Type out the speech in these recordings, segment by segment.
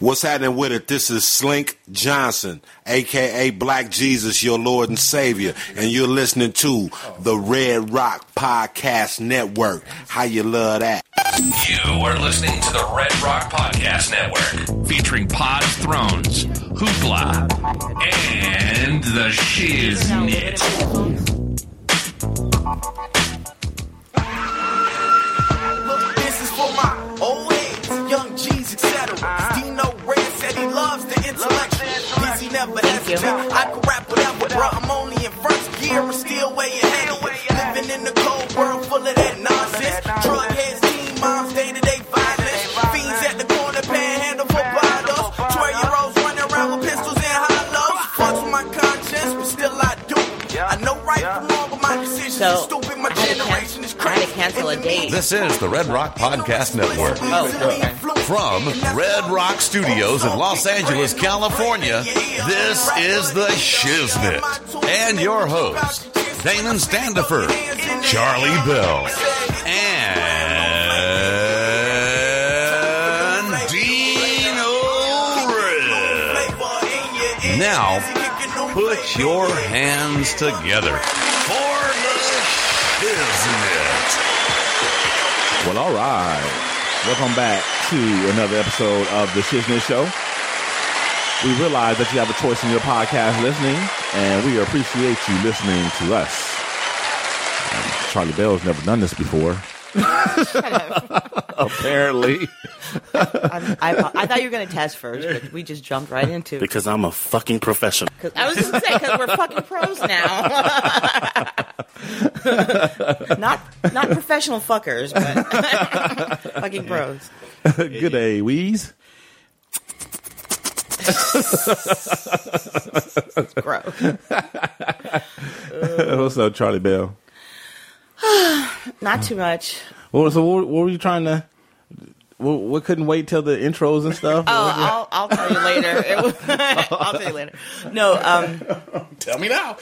What's happening with it? This is Slink Johnson, aka Black Jesus, your Lord and Savior, and you're listening to the Red Rock Podcast Network. How you love that? You are listening to the Red Rock Podcast Network, featuring Pod Thrones, Hoopla, and the Shiznit. Intellectual. Dizzy never hesitate. I can rap whatever, bro. I'm only in first gear, but still way ahead of you. Living in the cold world full of that nonsense. Drug heads, teen moms, day to day violence. Fiends at the corner, panhandle for bottles. 12 year olds running around with pistols and hollows. Fucks with my conscience, but still I do. I know right from wrong, but my decisions So, cancel a date. This is the Red Rock Podcast Network. Oh, okay. From Red Rock Studios in Los Angeles, California, this is The Shiznit. And your host, Damon Standifer, Charlie Belle, and Dino Red. Now, put your hands together Well, all right. Welcome back to another episode of the Shiznit Show. We realize that you have a choice in your podcast listening, and we appreciate you listening to us. Charlie Belle's never done this before. Apparently. I'm, I, I thought you were going to test first, but we just jumped right into it. because I'm a fucking professional. 'Cause- I was just going to say, because we're fucking pros now. not not professional fuckers, but fucking pros. Good day, Weeze. Gross. What's up, Charlie Belle? Not too much. What, so, what, what were you trying to. What, what couldn't wait till the intros and stuff? Oh, I'll, I'll tell you later. It was, I'll tell you later. No, um, Tell me now.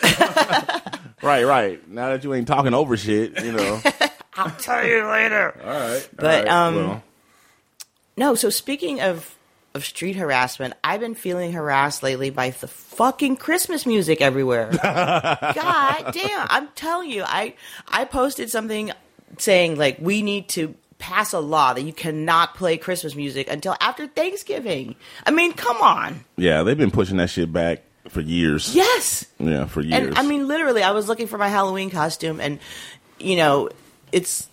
Right, right. Now that you ain't talking over shit, you know. I'll tell you later. All right. But, um, well, No, so speaking of of street harassment, I've been feeling harassed lately by the fucking Christmas music everywhere. God damn, I'm telling you, I I posted something saying like we need to pass a law that you cannot play Christmas music until after Thanksgiving. I mean, come on. yeah, they've been pushing that shit back for years. Yes. Yeah, for years. And I mean, literally, I was looking for my Halloween costume, and you know, it's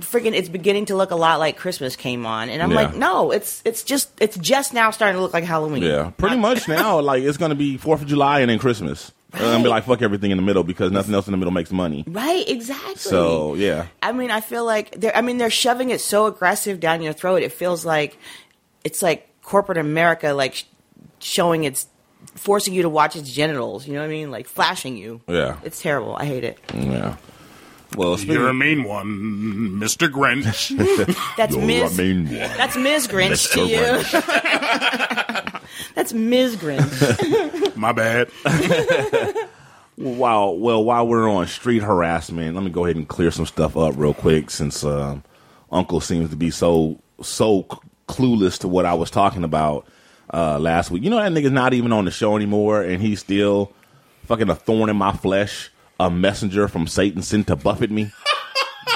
freaking. It's beginning to look a lot like Christmas came on, and I'm Yeah. like, no, it's it's just it's just now starting to look like Halloween. yeah, pretty much now, like it's gonna be Fourth of July and then Christmas. It's gonna be like fuck everything in the middle because nothing else in the middle makes money. Right, exactly. So yeah, I mean, I feel like they're. I mean, they're shoving it so aggressive down your throat. It feels like it's like corporate America, like showing its, forcing you to watch its genitals. You know what I mean? Like flashing you. Yeah. it's terrible. I hate it. yeah. Well, speaking You're a mean one, Mr. Grinch. That's You're a mean one. That's Ms. Grinch to you. That's Ms. Grinch. My bad. Wow. Well, while we're on street harassment, let me go ahead and clear some stuff up real quick since um, Unkle seems to be so so c- clueless to what I was talking about uh, last week. You know that nigga's not even on the show anymore, and he's still fucking a thorn in my flesh, a messenger from Satan sent to buffet me.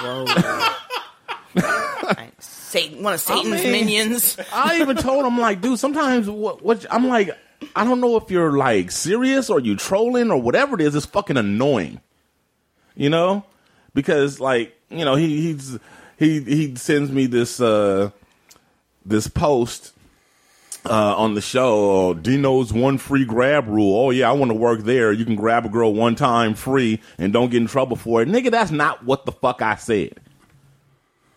Satan, one of Satan's mean- minions. I even told him like, dude, sometimes what, what I'm like, I don't know if you're like serious or you trolling or whatever it is. It's fucking annoying, you know, because like you know he he's he he sends me this uh this post uh, on the show. Dino's one free grab rule. Oh yeah, I want to work there. You can grab a girl one time free and don't get in trouble for it, nigga. That's not what the fuck I said.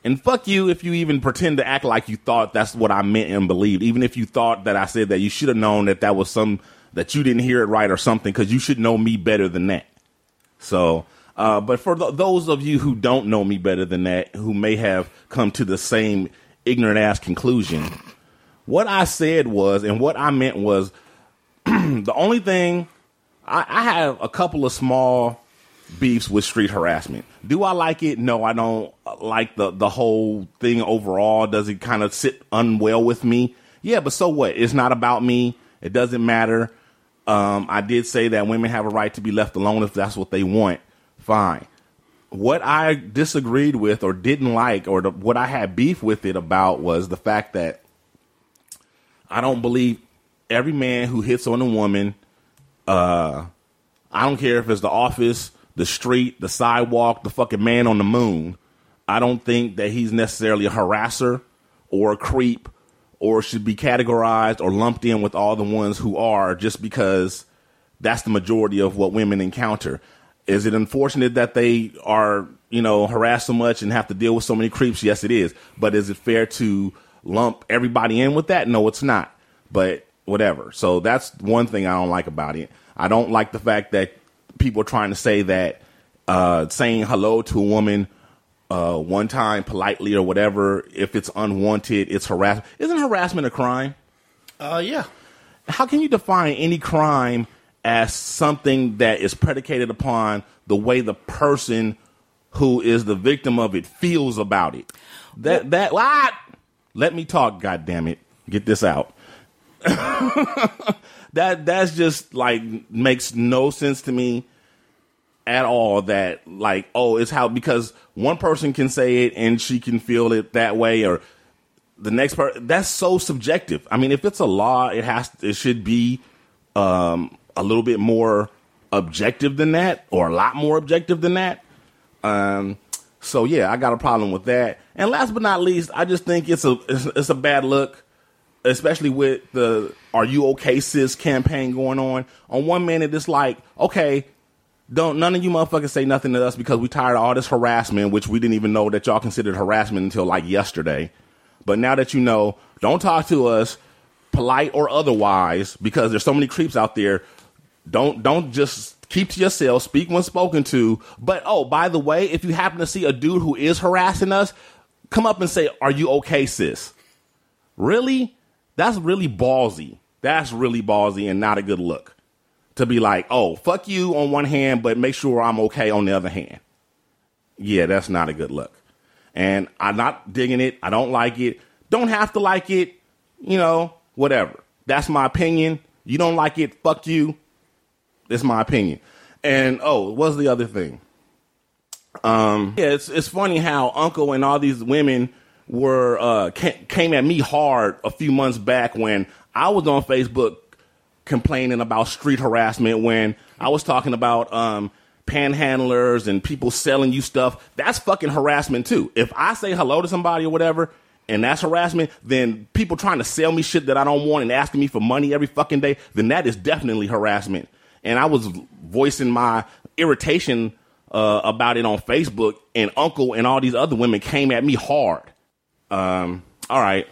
And fuck you if you even pretend to act like you thought that's what I meant and believed. Even if you thought that I said that, you should have known that that was some that you didn't hear it right or something because you should know me better than that. So, uh, but for th- those of you who don't know me better than that, who may have come to the same ignorant ass conclusion, what I said was, and what I meant was, the only thing I, I have a couple of small beefs with street harassment. Do I like it? No, I don't like the the whole thing overall. Does it kind of sit unwell with me? Yeah, but so what? It's not about me. It doesn't matter. Um, I did say that women have a right to be left alone if that's what they want. Fine. What I disagreed with or didn't like or the, what I had beef with it about was the fact that I don't believe every man who hits on a woman, uh, I don't care if it's the office, the street, the sidewalk, the fucking man on the moon. I don't think that he's necessarily a harasser or a creep or should be categorized or lumped in with all the ones who are just because that's the majority of what women encounter. Is it unfortunate that they are, you know, harassed so much and have to deal with so many creeps? Yes, it is. But is it fair to lump everybody in with that? No, it's not. But whatever. So that's one thing I don't like about it. I don't like the fact that people are trying to say that uh, saying hello to a woman uh, one time politely or whatever, if it's unwanted, it's harassment. Isn't harassment a crime? Uh, yeah. How can you define any crime as something that is predicated upon the way the person who is the victim of it feels about it? That that what? Let me talk. God damn it! Get this out. that that's just like makes no sense to me at all that like oh it's how because one person can say it and she can feel it that way or the next person that's so subjective i mean if it's a law it has it should be um a little bit more objective than that or a lot more objective than that um so yeah i got a problem with that and last but not least i just think it's a it's, it's a bad look especially with the "Are you okay, sis?" campaign going on. On one minute, it's like, okay, don't none of you motherfuckers say nothing to us because we tired of all this harassment, which we didn't even know that y'all considered harassment until like yesterday. But now that you know, don't talk to us, polite or otherwise, because there's so many creeps out there. Don't don't just keep to yourself. Speak when spoken to. But oh, by the way, if you happen to see a dude who is harassing us, come up and say, "Are you okay, sis?" Really? That's really ballsy. That's really ballsy and not a good look. To be like, oh, fuck you on one hand, but make sure I'm okay on the other hand. Yeah, that's not a good look. And I'm not digging it. I don't like it. Don't have to like it. You know, whatever. That's my opinion. You don't like it, fuck you. That's my opinion. And oh, what's the other thing? Um, yeah, it's it's funny how Unkle and all these women were uh, came at me hard a few months back when I was on Facebook complaining about street harassment when I was talking about um, panhandlers and people selling you stuff. That's fucking harassment too. If I say hello to somebody or whatever, and that's harassment, then people trying to sell me shit that I don't want and asking me for money every fucking day, then that is definitely harassment. And I was voicing my irritation uh, about it on Facebook, and Unkle and all these other women came at me hard. Um, all right.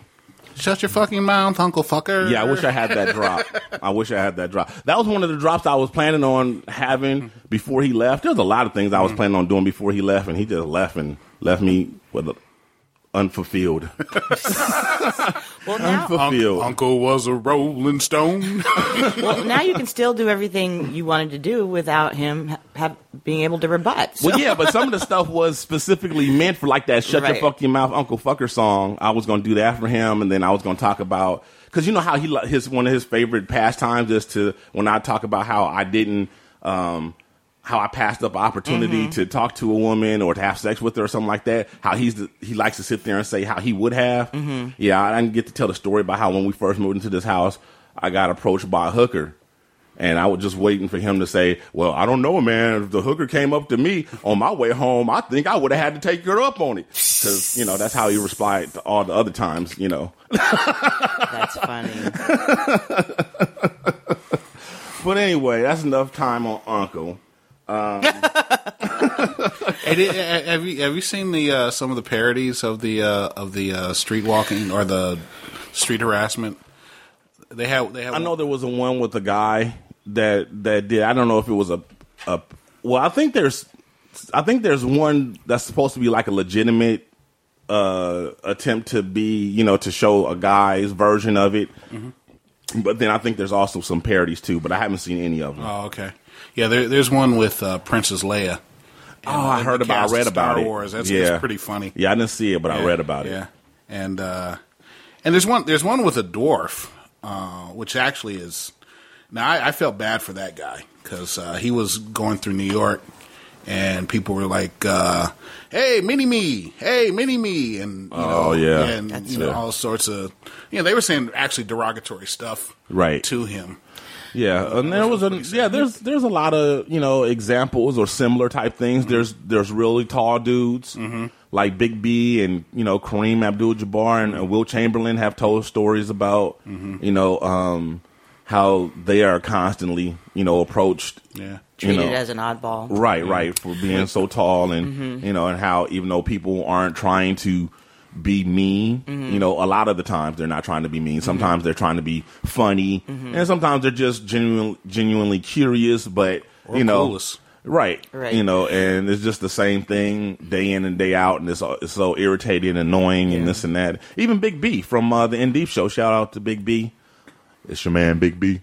Shut your fucking mouth, Uncle Fucker. Yeah, I wish I had that drop. I wish I had that drop. That was one of the drops I was planning on having before he left. There's a lot of things I was planning on doing before he left, and he just left and left me with a unfulfilled. Well, now, unfulfilled. Unkle was a Rolling Stone. well, now you can still do everything you wanted to do without him have, being able to rebut. So- Well, yeah, but some of the stuff was specifically meant for like that "Shut Your Fucking Mouth, Uncle Fucker" song. I was going to do that for him, and then I was going to talk about because you know how he li- his one of his favorite pastimes is to when I talk about how I didn't. Um, how I passed up an opportunity mm-hmm. to talk to a woman or to have sex with her or something like that. How he's the, he likes to sit there and say how he would have. Mm-hmm. Yeah, I didn't get to tell the story about how when we first moved into this house, I got approached by a hooker. And I was just waiting for him to say, "Well, I don't know, man. If the hooker came up to me on my way home, I think I would have had to take her up on it, because you know that's how he replied to all the other times. You know, That's funny. but anyway, that's enough time on Unkle. Hey, did- uh, have you have you seen the uh, some of the parodies of the uh, of the uh, street walking or the street harassment? They have they have. I know there was a one with a guy that that did. I don't know if it was a a. Well, I think there's, I think there's one that's supposed to be like a legitimate uh attempt to be, you know, to show a guy's version of it. But then I think there's also some parodies too, but I haven't seen any of them. Oh, okay. Yeah, there, there's one with uh, Princess Leia. oh, I heard the about, I read about Star it. Wars. That's, yeah, that's pretty funny. Yeah, I didn't see it, but I read about it. yeah. it. And uh, And there's one there's one with a dwarf, uh, which actually is. Now I, I felt bad for that guy because uh, he was going through New York, and people were like, uh, "Hey, mini me! Hey, mini me!" And you Oh, know, yeah. and That's- you know all sorts of. You know, they were saying actually derogatory stuff Right. to him. Yeah, and there was a yeah. There's there's a lot of you know examples or similar type things. Mm-hmm. There's there's really tall dudes mm-hmm. like Big B and you know Kareem Abdul-Jabbar and, and Wilt Chamberlain have told stories about mm-hmm. you know um, how they are constantly you know approached. Yeah. you Treated know, as an oddball. right, right, for being so tall and you know, and how even though people aren't trying to be mean, you know, a lot of the times they're not trying to be mean. Sometimes they're trying to be funny, and sometimes they're just genuine, genuinely curious. But Or you know, clueless. right, Right. you know, and it's just the same thing day in and day out, and it's, it's so irritating and annoying and this and that. Even Big B from uh, the In Deep show. Shout out to Big B. It's your man, Big B.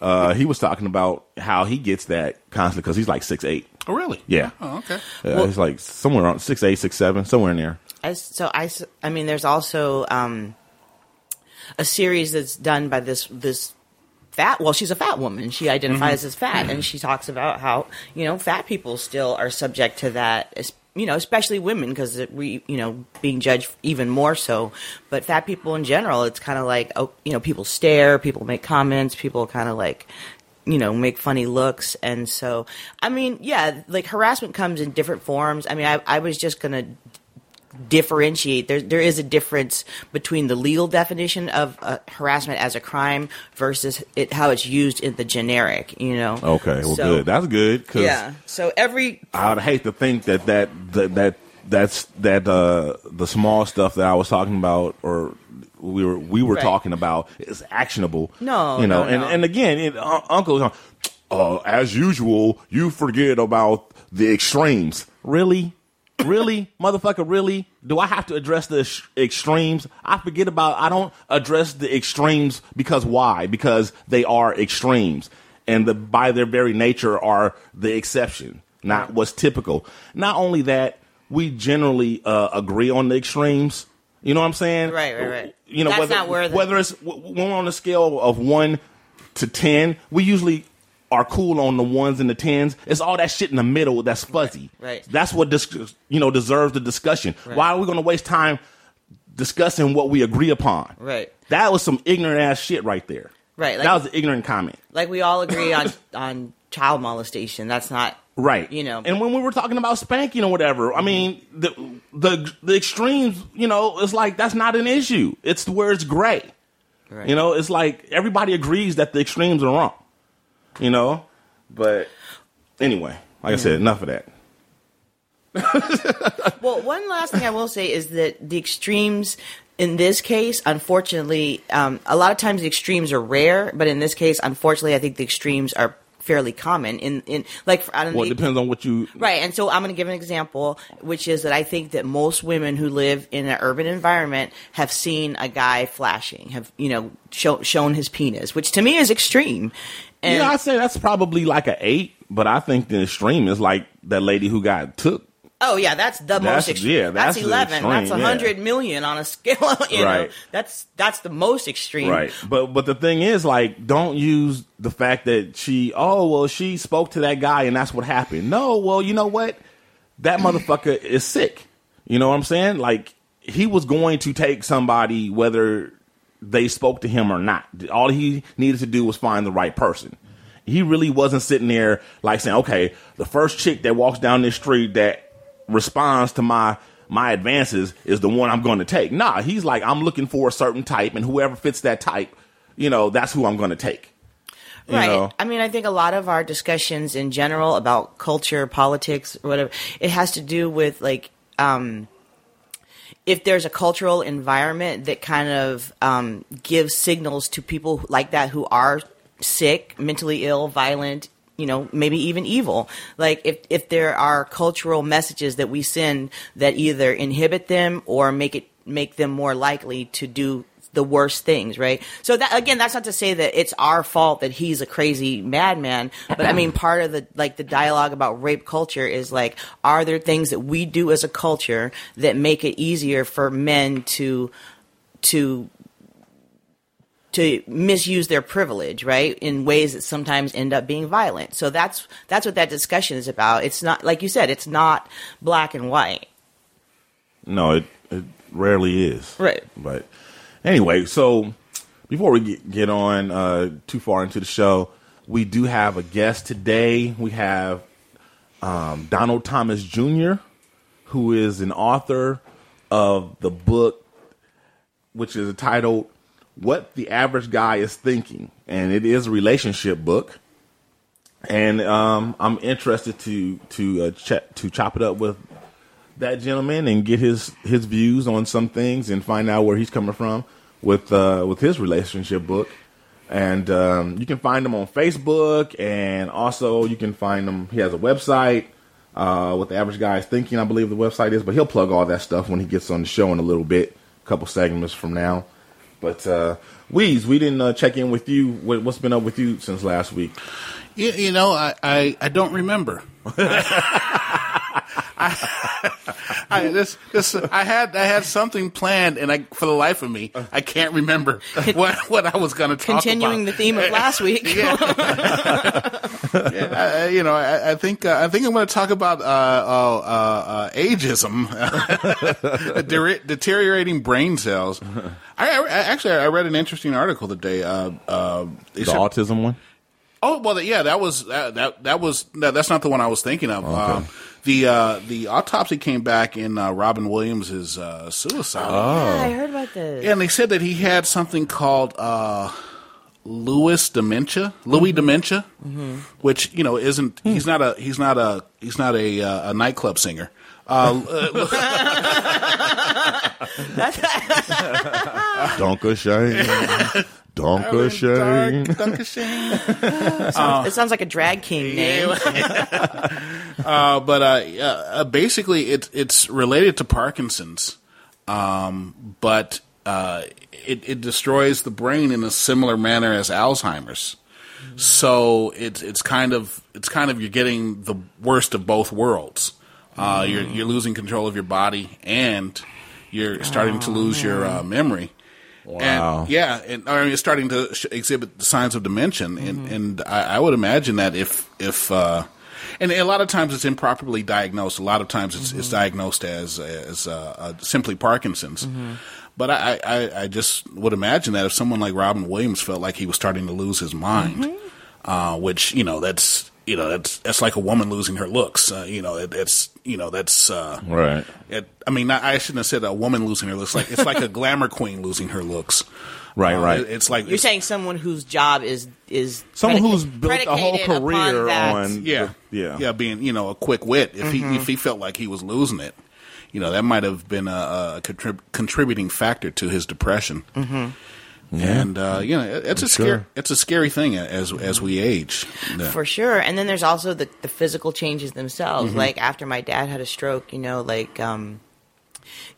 Uh, he was talking about how he gets that constantly because he's like six eight. Oh, really? Yeah. Oh, okay. Yeah, he's like somewhere on six eight, six seven, somewhere in there. I, so I, I mean, there's also um, a series that's done by this this fat. Well, she's a fat woman. She identifies as fat, and she talks about how you know fat people still are subject to that. You know, especially women, because we, you know, being judged even more so. But fat people in general, it's kind of like, oh, you know, people stare, people make comments, people kind of like, you know, make funny looks. And so, I mean, yeah, like harassment comes in different forms. I mean, I, I was just going to differentiate. There, there is a difference between the legal definition of uh, harassment as a crime versus it, how it's used in the generic. You know. Okay, well, So- good. That's good because yeah. So every I would hate to think that that that, that that's that uh, the small stuff that I was talking about or we were we were Right. talking about is actionable. No, you know, no, and no. and again, it, uh, Unkle, uh, as usual, you forget about the extremes. Really. Really, motherfucker, really? Do I have to address the ex- extremes? I forget about, I don't address the extremes because why? Because they are extremes. And the, by their very nature are the exception, not what's typical. Not only that, we generally uh, agree on the extremes. You know what I'm saying? Right, right, right. You know, That's whether, not where the- whether it's w- w- on a scale of one to 10, we usually are cool on the ones and the tens. It's all that shit in the middle that's fuzzy. Right. That's what dis- you know deserves the discussion. Right. Why are we going to waste time discussing what we agree upon? Right. That was some ignorant ass shit right there. Right, like- that was an ignorant comment. like we all agree on on child molestation. That's not Right. You know. And when we were talking about spanking or whatever, I mean, the the the extremes, you know, it's like that's not an issue. It's where it's gray. Right. You know, it's like everybody agrees that the extremes are wrong. You know? But anyway, like I said, enough of that. Well, one last thing I will say is that the extremes in this case, unfortunately, um, a lot of times the extremes are rare, but in this case, unfortunately, I think the extremes are fairly common. In in like I don't Well, it depends on what you Right, and so I'm going to give an example, which is that I think that most women who live in an urban environment have seen a guy flashing, have you know show, shown his penis, which to me is extreme. And Yeah, I'd say that's probably like an eight, but I think the extreme is like that lady who got took. oh yeah, that's the That's- most extreme. yeah, that's the eleven. extreme, that's a yeah. hundred million on a scale. You know, that's that's the most extreme. Right. But but the thing is like don't use the fact that she oh well she spoke to that guy and that's what happened. No, well, you know what? That motherfucker is sick. You know what I'm saying? Like he was going to take somebody whether they spoke to him or not. All he needed to do was find the right person. He really wasn't sitting there like saying, "Okay, the first chick that walks down this street that responds to my my advances is the one I'm going to take." Nah, he's like, "I'm looking for a certain type, and whoever fits that type, you know, that's who I'm going to take." You Right. know? I mean, I think a lot of our discussions in general about culture, politics, whatever, it has to do with like, um, if there's a cultural environment that kind of um, gives signals to people like that who are sick, mentally ill, violent, you know, maybe even evil. Like if if there are cultural messages that we send that either inhibit them or make it make them more likely to do the worst things, right? So that again, that's not to say that it's our fault that he's a crazy madman, but I mean, part of the like the dialogue about rape culture is like, are there things that we do as a culture that make it easier for men to to to misuse their privilege, right, in ways that sometimes end up being violent. So that's that's what that discussion is about. It's not like you said, it's not black and white. No, it, it rarely is. Right. But anyway, so before we get, get on uh, too far into the show, we do have a guest today. We have um, Donald Thomas Jr., who is an author of the book, which is titled "What the Average Guy Is Thinking," and it is a relationship book. And um, I'm interested to to uh, ch- to chop it up with that gentleman and get his his views on some things and find out where he's coming from with uh, with his relationship book. And um, you can find him on Facebook, and also you can find him. He has a website. Uh, what the average guy is thinking, I believe the website is, but he'll plug all that stuff when he gets on the show in a little bit, a couple segments from now. But uh, Weez, we didn't uh, check in with you. What, what's been up with you since last week? You, you know, I, I, I don't remember. I, this, this, I had I had something planned, and I for the life of me, I can't remember what what I was going to talk about. Continuing the theme of last week. Yeah, I, I- you know, I, I think uh, I think I'm going to talk about uh, uh, uh, uh, ageism, Dere- deteriorating brain cells. I, I actually I read an interesting article today. Uh, uh, The said- autism one? Oh well, yeah, that was that that, that was no, that's not the one I was thinking of. Um, the uh, the autopsy came back in uh, Robin Williams' uh, suicide, Yeah, I heard about this. and they said that he had something called uh, Lewis dementia, Louis dementia, which you know isn't he's not a he's not a he's not a uh, a nightclub singer. Uh, Donka Shane. Donka Shane. Duncan Shane. it sounds like a drag king name. uh, but uh, uh, basically, it's it's related to Parkinson's, um, but uh, it it destroys the brain in a similar manner as Alzheimer's. So it's it's kind of it's kind of you're getting the worst of both worlds. Uh, You're you're losing control of your body, and you're starting to lose your uh, memory. Wow. And, yeah, and or you're starting to sh- exhibit signs of dementia, and and I, I would imagine that if if uh, and a lot of times it's improperly diagnosed. A lot of times it's, it's diagnosed as as uh, uh, simply Parkinson's. But I, I, I just would imagine that if someone like Robin Williams felt like he was starting to lose his mind, uh, which you know that's you know that's that's like a woman losing her looks. Uh, you know it, it's you know that's uh, Right. it, I mean, I shouldn't have said a woman losing her looks. Like it's like a glamour queen losing her looks. Right, Uh, right. it- it's like You're saying someone whose job is is Someone predica- who's built a whole career on yeah, yeah, yeah, being you know a quick wit. If he if he felt like he was losing it, you know that might have been a, a contrib- contributing factor to his depression. Mm-hmm. And uh, you know, it- it's a sure. scary it's a scary thing as as we age. Yeah. For sure. And then there's also the, the physical changes themselves. Mm-hmm. Like after my dad had a stroke, you know, like um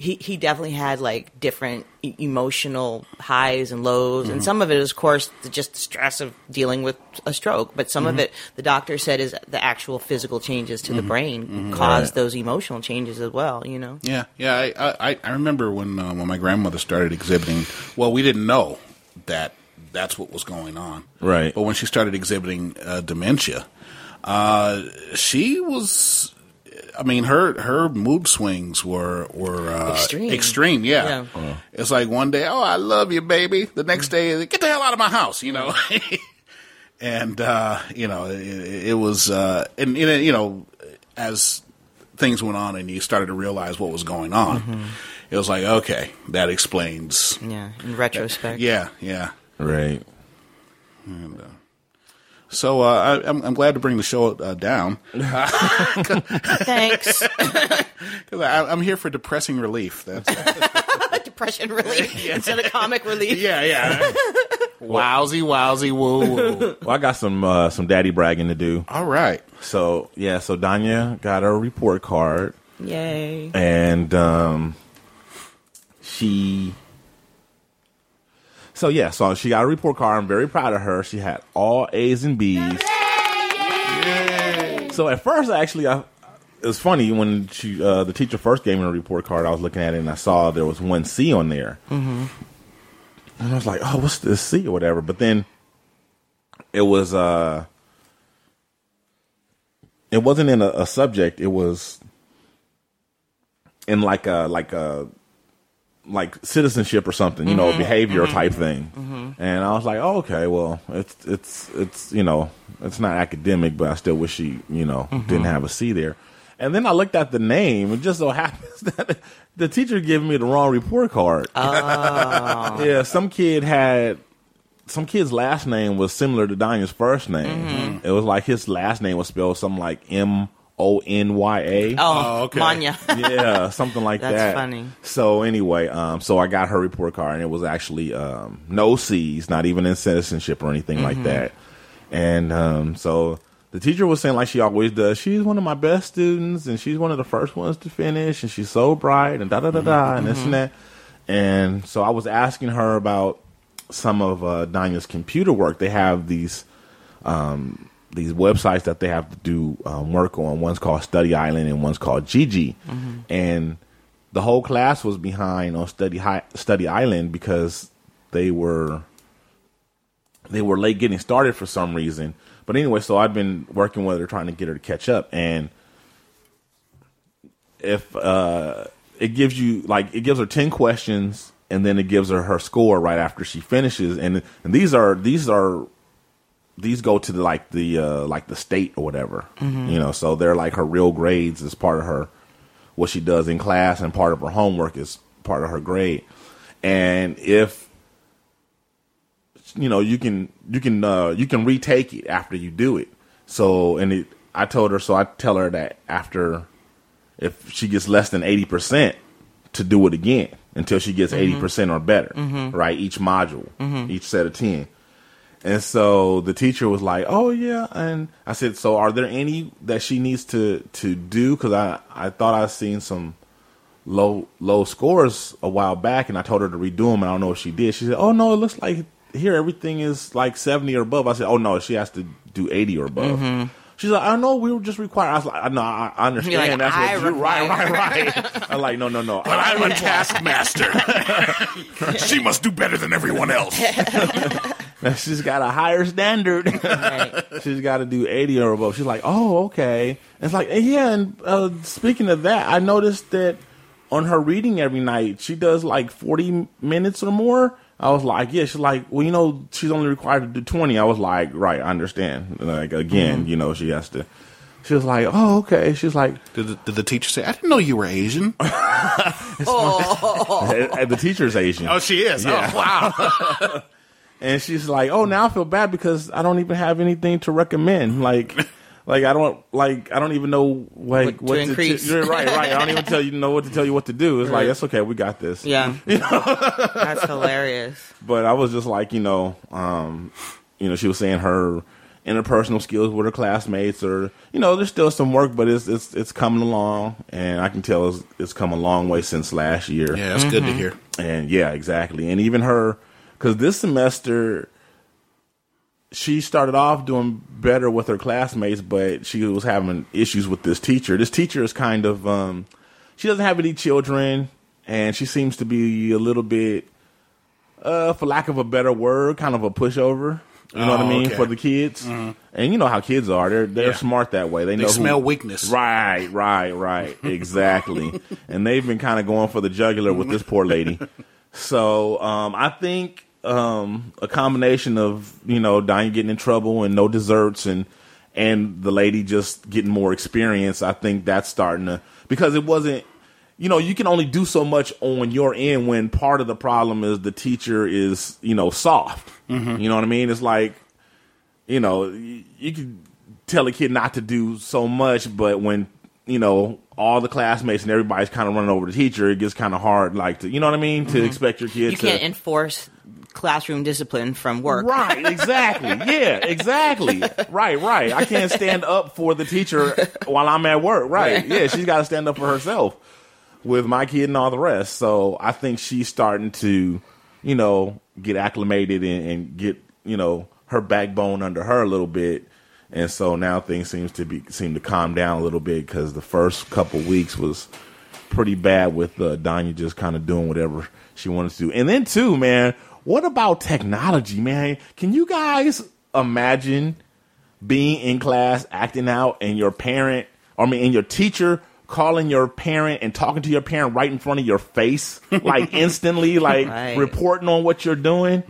he he definitely had like different e- emotional highs and lows Mm-hmm. and some of it is of course the, just the stress of dealing with a stroke, but some Mm-hmm. of it the doctor said is the actual physical changes to the brain Mm-hmm. caused those emotional changes as well, you know. Yeah, yeah. I I, I remember when uh, when my grandmother started exhibiting. Well, we didn't know that that's what was going on, Right. But when she started exhibiting uh, dementia, uh, she was. I mean, her her mood swings were were uh, Extreme. Extreme, yeah. Yeah. It's like one day, oh, I love you, baby. The next day, get the hell out of my house, you know. and uh, you know, it, it was, uh, and, and you know, as things went on and you started to realize what was going on, it was like, okay, that explains. Yeah, in retrospect. Yeah, yeah. right. And, uh, so uh, I, I'm, I'm glad to bring the show uh, down Thanks. because I'm here for depressing relief. That's Depression relief yeah. instead of comic relief. yeah, yeah. wowsy, wowsy, woo, woo. Well, I got some uh, some daddy bragging to do. All right. So yeah, so Danya got her report card, Yay. and um, she. So yeah, so she got a report card. I'm very proud of her. She had all A's and B's. So at first, actually, I, it was funny when she uh, the teacher first gave me a report card. I was looking at it and I saw there was one C on there. and I was like, oh, what's this C or whatever. But then it was uh, it wasn't in a, a subject. It was in like a like a like citizenship or something, you know, mm-hmm. behavioral mm-hmm. type thing. Mm-hmm. And I was like, oh, okay, well, it's it's it's you know, it's not academic, but I still wish she you know didn't have a C there. And then I looked at the name, and just so happens that the teacher gave me the wrong report card. Oh. yeah, some kid had some kid's last name was similar to Danya's first name. It was like his last name was spelled something like M O N Y A Oh, okay. Manya. yeah, something like That's that. funny. So anyway, um, so I got her report card, and it was actually um, no C's, not even in citizenship or anything Mm-hmm. like that. And um, so the teacher was saying, like she always does, she's one of my best students, and she's one of the first ones to finish, and she's so bright, and da da da da, and this and that. And so I was asking her about some of uh, Danya's computer work. They have these um, these websites that they have to do um, work on. One's called Study Island and one's called Gigi. And the whole class was behind on Study Hi- Study Island because they were they were late getting started for some reason. But anyway, so I've been working with her trying to get her to catch up and if uh it gives you like it gives her 10 questions and then it gives her her score right after she finishes and and these are these are these go to the like the uh like the state or whatever you know? So they're like her real grades as part of her what she does in class and part of her homework is part of her grade. And if you know you can you can uh you can retake it after you do it. So and it i told her so i tell her that after if she gets less than 80% to do it again until she gets 80% or better right? Each module each set of 10 and so the teacher was like oh yeah and i said so are there any that she needs to to do because i i thought i seen some low low scores a while back and i told her to redo them and i don't know if she did she said oh no it looks like here everything is like 70 or above i said oh no she has to do 80 or above mm-hmm. She's like, I know we were just required. I was like, I know, I I understand. You're like, That's "I what you right, right, right. I'm like, no, no, no. But I'm a taskmaster. she must do better than everyone else. She's got a higher standard. Right. She's got to do 80 or above. She's like, oh, okay. It's like, yeah. And uh, speaking of that, I noticed that on her reading every night, she does like 40 minutes or more. I was like, yeah. She's like, well, you know, she's only required to do 20. I was like, right, I understand. Like, again, you know, she has to. She was like, oh, okay. She's like, Did the, did the teacher say, I didn't know you were Asian? oh. the teacher's Asian. Oh, she is. Yeah. Oh, wow. And she's like, "Oh, now I feel bad because I don't even have anything to recommend. Like, like I don't like I don't even know like What to to increase. you're right, right. I don't even tell you know what to tell you what to do. It's like Right. that's okay. We got this. Yeah. you know? That's hilarious. But I was just like, you know, um, you know, she was saying her interpersonal skills with her classmates, or you know, there's still some work, but it's it's it's coming along, and I can tell it's, it's come a long way since last year. Yeah, that's good to hear. And yeah, exactly. And even her, because this semester, she started off doing better with her classmates, but she was having issues with this teacher. This teacher is kind of, um, she doesn't have any children, and she seems to be a little bit, uh, for lack of a better word, kind of a pushover. You know what I Oh, mean okay. for the kids, and you know how kids are. They're they're Yeah. smart that way. They, They know who- smell weakness. Right, right, right. Exactly. and they've been kind of going for the jugular with this poor lady. So um, I think um, a combination of you know Diane getting in trouble and no desserts and and the lady just getting more experience. I think that's starting to because it wasn't. You know, you can only do so much on your end when part of the problem is the teacher is, you know, soft. You know what I mean? It's like, you know, you, you can tell a kid not to do so much, but when you know all the classmates and everybody's kind of running over the teacher, it gets kind of hard. Like to, you know what I mean? To mm-hmm. expect your kid You to can't enforce classroom discipline from work. Right, exactly. Yeah, exactly. Right, right. I can't stand up for the teacher while I'm at work. Right. Yeah, she's got to stand up for herself with my kid and all the rest. So I think she's starting to, you know, get acclimated and, and get, you know, her backbone under her a little bit. And so now things seems to be seem to calm down a little bit because the first couple weeks was pretty bad with uh, Danya just kind of doing whatever she wanted to do. And then too, man, what about technology, man? Can you guys imagine being in class, acting out, and your parent, I mean, and your teacher calling your parent and talking to your parent right in front of your face, like instantly, like Right. reporting on what you're doing,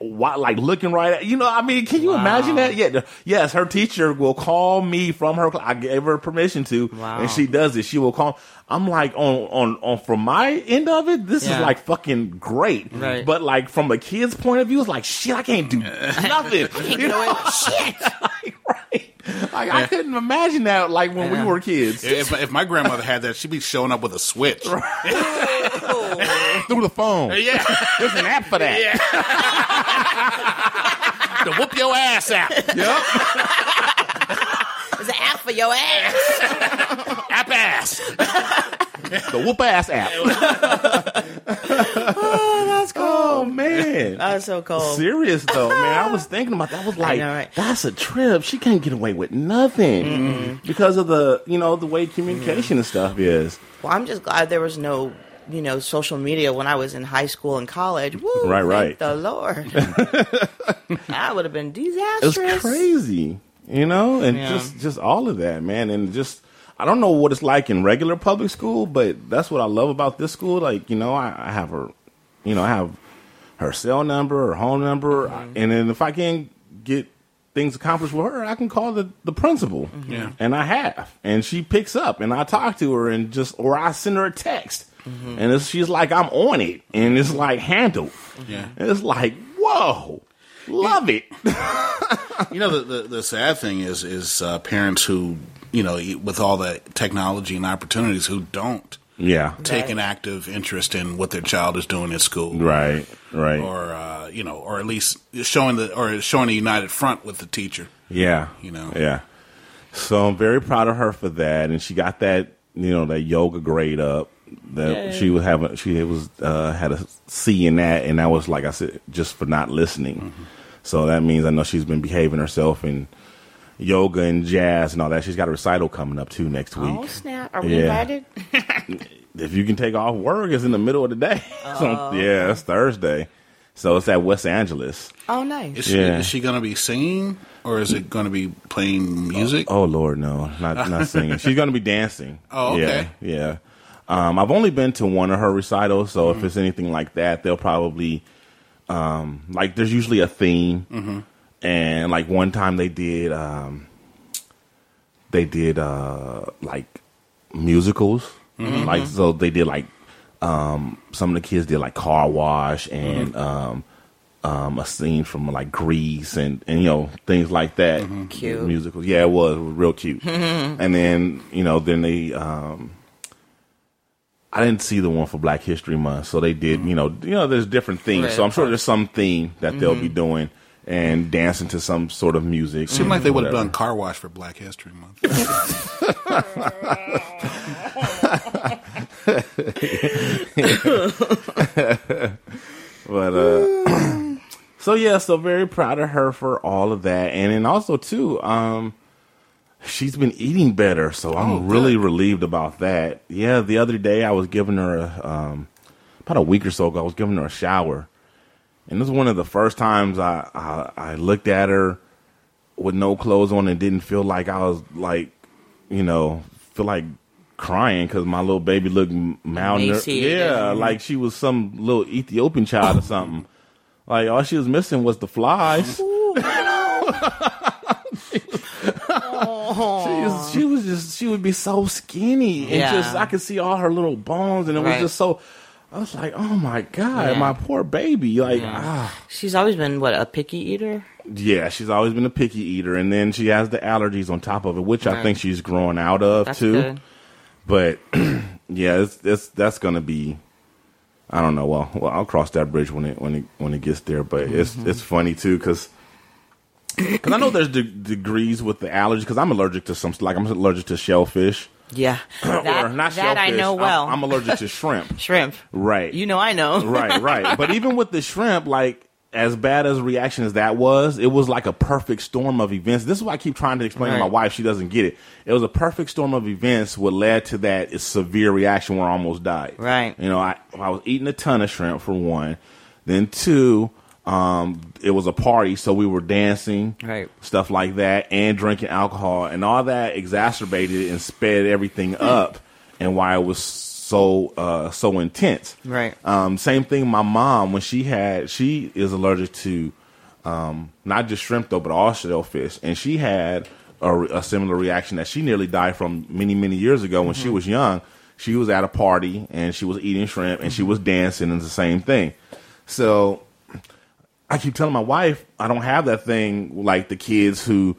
Why, like looking right at you know. I mean, can you imagine that? Yeah, yes, her teacher will call me from her. I gave her permission to, Wow. and she does it. She will call. I'm like on on on from my end of it. This is like fucking great, Right. but like from a kid's point of view, it's like shit. I can't do nothing. you know, shit. like, right. Like I couldn't imagine that. Like when we were kids. If, if my grandmother had that, she'd be showing up with a switch. Through the phone. Yeah, There's an app for that. Yeah. to whoop your ass out. Yep. It's an app for your ass. App ass. The whoop ass app. Oh, that's cool. Oh man. That's so cool. Serious though, man. I was thinking about that. I was like, know, right? that's a trip. She can't get away with nothing because of the, you know, the way communication and stuff is. Well, I'm just glad there was no, you know, social media when I was in high school and college. Woo, Right, thank right. The Lord, that would have been It was disastrous. crazy, you know, and Yeah. just just all of that, man, and just I don't know what it's like in regular public school, but that's what I love about this school. Like, you know, I, I have her, you know, I have her cell number, her home number, Mm-hmm. and then if I can get things accomplished with her, I can call the the principal, Mm-hmm. Yeah. and I have, and she picks up, and I talk to her, and just or I send her a text, Mm-hmm. and it's, she's like, I'm on it, and it's like handled, Yeah. and it's like, whoa, love it. You know, the, the, the sad thing is, is uh, parents who, you know, with all the technology and opportunities, who don't Yeah. take Right. an active interest in what their child is doing at school. Right, right. Or uh, you know, or at least showing the or showing a united front with the teacher. yeah. You know. Yeah. So I'm very proud of her for that. And she got that, you know, that yoga grade up. That Yay. she was having, she was, uh, had a C in that. And that was, like I said, just for not listening. Mm-hmm. So that means I know she's been behaving herself in yoga and jazz and all that. She's got a recital coming up too next week. Oh snap! Are we Yeah. invited? If you can take off work, it's in the middle of the day. so, yeah, it's Thursday. So it's at West Angeles. Oh, nice. Is she, Yeah. is she going to be singing or is it going to be playing music? Oh Lord, no, not not singing. She's gonna be dancing. Oh, okay. Yeah, yeah. Um, I've only been to one of her recitals, so Mm-hmm. if it's anything like that, they'll probably um, like. There's usually a theme, Mm-hmm. and like one time they did, um, they did uh, like musicals. Mm-hmm. Like so, they did like um, some of the kids did like car wash and. Mm-hmm. Um, um, a scene from like Grease and, and you know things like that. Mm-hmm. Cute. musicals. Yeah, it was, it was real cute. and then you know then they um, I didn't see the one for Black History Month, so they did you know you know there's different themes. Right, so I'm sure there's some theme that they'll be doing and dancing to some sort of music. Seemed like they would have whatever. done car wash for Black History Month. But uh so yeah, so very proud of her for all of that. And then also too, um she's been eating better, so I'm Oh, really good. relieved about that. Yeah, the other day I was giving her a um about a week or so ago, I was giving her a shower. And this was one of the first times I I, I looked at her with no clothes on and didn't feel like I was like, you know, feel like crying because my little baby looked malnourished. Yeah, like she was some little Ethiopian child or something. Like all she was missing was the flies. she, was, she was just she would be so skinny and Yeah. just I could see all her little bones and it was Right. just so. I was like, oh my god, Yeah. my poor baby. Like, ah. She's always been what a picky eater. Yeah, she's always been a picky eater, and then she has the allergies on top of it, which I think she's growing out of That's too. good. But yeah, it's, it's that's gonna be. I don't know. Well, well, I'll cross that bridge when it when it when it gets there. But it's Mm-hmm. it's funny too because. Because I know there's de- degrees with the allergy. Because I'm allergic to some, like I'm allergic to shellfish. Yeah, that, or not that I shellfish. know I'm- well. I'm, allergic to shrimp. Shrimp. Right. You know I know. right, right. But even with the shrimp, like as bad as reaction as that was, it was like a perfect storm of events. This is why I keep trying to explain to my wife; she doesn't get it. It was a perfect storm of events what led to that severe reaction where I almost died. Right. You know, I I was eating a ton of shrimp for one. Then two, um, it was a party, so we were dancing, Right. stuff like that, and drinking alcohol, and all that exacerbated and sped everything up, and why it was so uh, so intense. Right. Um, same thing. My mom, when she had, she is allergic to um, not just shrimp though, but all shellfish, and she had a, a similar reaction that she nearly died from many many years ago when she was young. She was at a party and she was eating shrimp and she was dancing, and the same thing. So I keep telling my wife I don't have that thing like the kids who,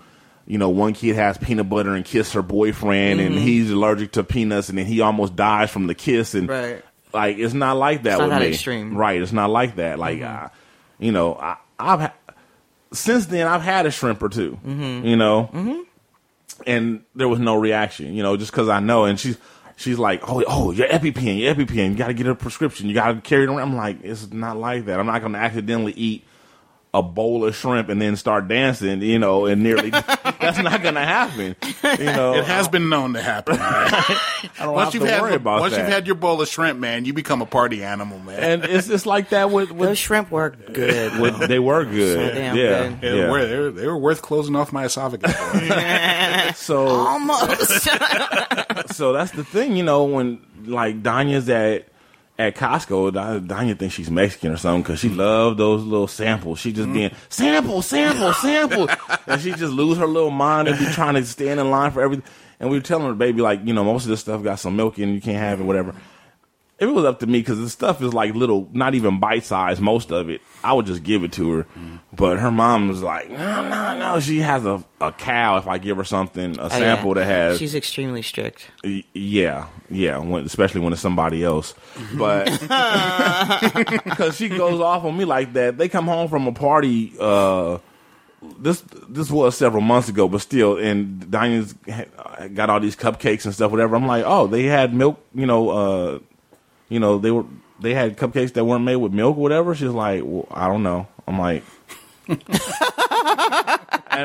you know, one kid has peanut butter and kiss her boyfriend, and mm-hmm. he's allergic to peanuts, and then he almost dies from the kiss, and Right. like it's not like that It's not with that me. extreme. right? It's not like that. Like, uh, you know, I, I've ha- since then I've had a shrimp or 2 mm-hmm. you know, and there was no reaction, you know, just because I know, and she's. She's like, oh, oh, your EpiPen, your EpiPen. You got to get a prescription. You got to carry it around. I'm like, it's not like that. I'm not going to accidentally eat a bowl of shrimp and then start dancing, you know, and nearly that's not going to happen. You know, It has been known to happen. Man. I don't once have you've to had worry about once that. you've had your bowl of shrimp, man, you become a party animal, man. and it's it's like that with Those shrimp work good. with they were good. So damn yeah, good. They, yeah. were, they, were, they were worth closing off my esophagus. So Almost. so that's the thing, you know, when like Danya's at at Costco, Da- Danya thinks she's Mexican or something because she loved those little samples. She just being sample, sample, sample, and she just lose her little mind and be trying to stand in line for everything. And we were telling her, baby, like you know, most of this stuff got some milk in, you can't have it, whatever. If it was up to me, because the stuff is like little, not even bite size, most of it, I would just give it to her. But her mom was like, no, no, no. She has a, a cow if I give her something, a Oh, yeah. sample that has She's extremely strict. Y- Yeah, yeah, when, especially when it's somebody else. But because she goes off on me like that, they come home from a party. Uh, this this was several months ago, but still, and Diane's ha- got all these cupcakes and stuff, whatever. I'm like, oh, they had milk, you know, uh, you know, they were they had cupcakes that weren't made with milk or whatever. She's like, well, I don't know. I'm like. and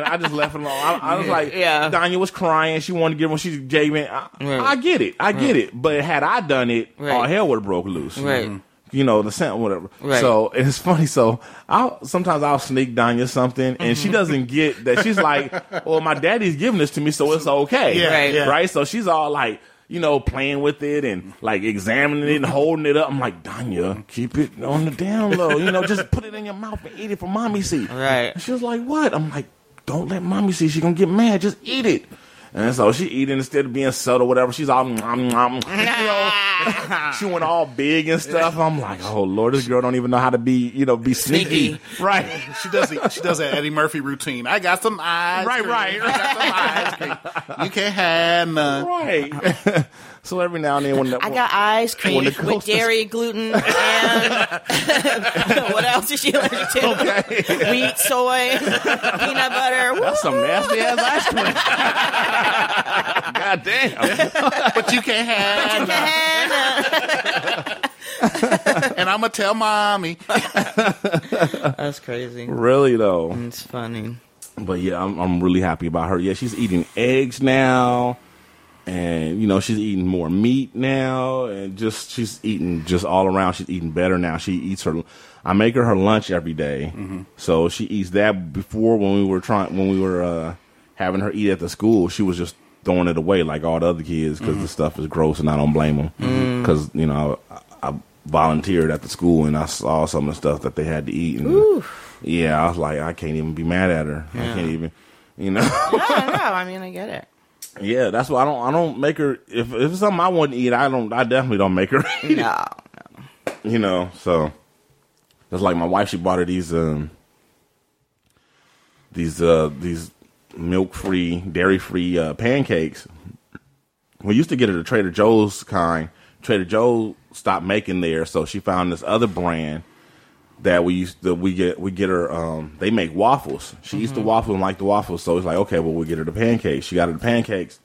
I just left it alone. I, I was like, Yeah. Danya was crying. She wanted to give him. She's J-Man. I, Right. I get it. I get it. But had I done it, all Right. hell would have broke loose. Right. Mm-hmm. You know the scent, whatever. Right. So and it's funny. So I'll sometimes I'll sneak Danya something, and she mm-hmm. doesn't get that. She's like, "Well, my daddy's giving this to me, so it's okay." Yeah, Right. yeah. Right. So she's all like. You know, playing with it and like examining it and holding it up. I'm like, Danya, keep it on the down low. You know, just put it in your mouth and eat it for mommy see. Right. And she was like, "What?" I'm like, "Don't let mommy see. She gonna get mad. Just eat it." And so she eating instead of being subtle, whatever. She's all, nom, mm, nom. Mm, mm, you know, she went all big and stuff. I'm like, oh lord, this girl don't even know how to be, you know, be sneaky, Sneaky. right? she does the, she does that Eddie Murphy routine. I got some eyes. Right, cream. right. I got some ice cream. You can't have none. Right. so every now and then, when the, I got ice cream with dairy, gluten, and what else is she allergic to? Wheat, soy, peanut butter. that's some nasty ass ice cream. God damn. But you can't have none. And, And I'm to tell mommy. That's crazy. Really though. It's funny. But yeah, I'm I'm really happy about her. Yeah, she's eating eggs now, and you know she's eating more meat now, and just she's eating just all around. She's eating better now. She eats her. I make her her lunch every day. Mm-hmm. so she eats that. Before when we were trying when we were uh, having her eat at the school, she was just throwing it away like all the other kids because the mm-hmm. stuff is gross, and I don't blame them because mm-hmm. you know I, I volunteered at the school and I saw some of the stuff that they had to eat and. Yeah, I was like, I can't even be mad at her. I can't even, you know. I know. I mean, I get it. Yeah, that's why I don't. I don't make her. If if it's something I want to eat, I don't. I definitely don't make her. eat it, No. you know. So that's like my wife. She bought her these um these uh these milk free, dairy free uh, pancakes. We used to get her the Trader Joe's kind. Trader Joe stopped making there, so she found this other brand that we used to we get we get her um they make waffles. She eats the waffle and like the waffles, so it's like okay, well we'll get her the pancakes. She got her the pancakes.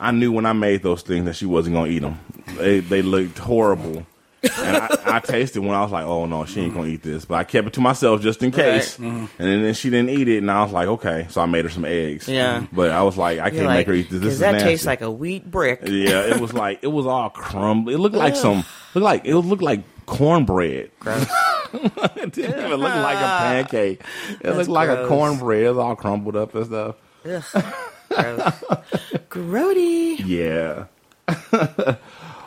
I knew when I made those things that she wasn't gonna eat them. They they looked horrible, and I, I tasted when I was like, oh no, she ain't gonna eat this. But I kept it to myself just in case. And then she didn't eat it, and I was like, okay, so I made her some eggs. Yeah. but I was like, I You're can't like, make her eat this. This that nasty. tastes like a wheat brick. Yeah, it was like it was all crumbly. It looked like some looked like it looked like cornbread. it didn't even look like a pancake. It looked like a cornbread. It was all crumbled up and stuff. Gross. Grody. Yeah.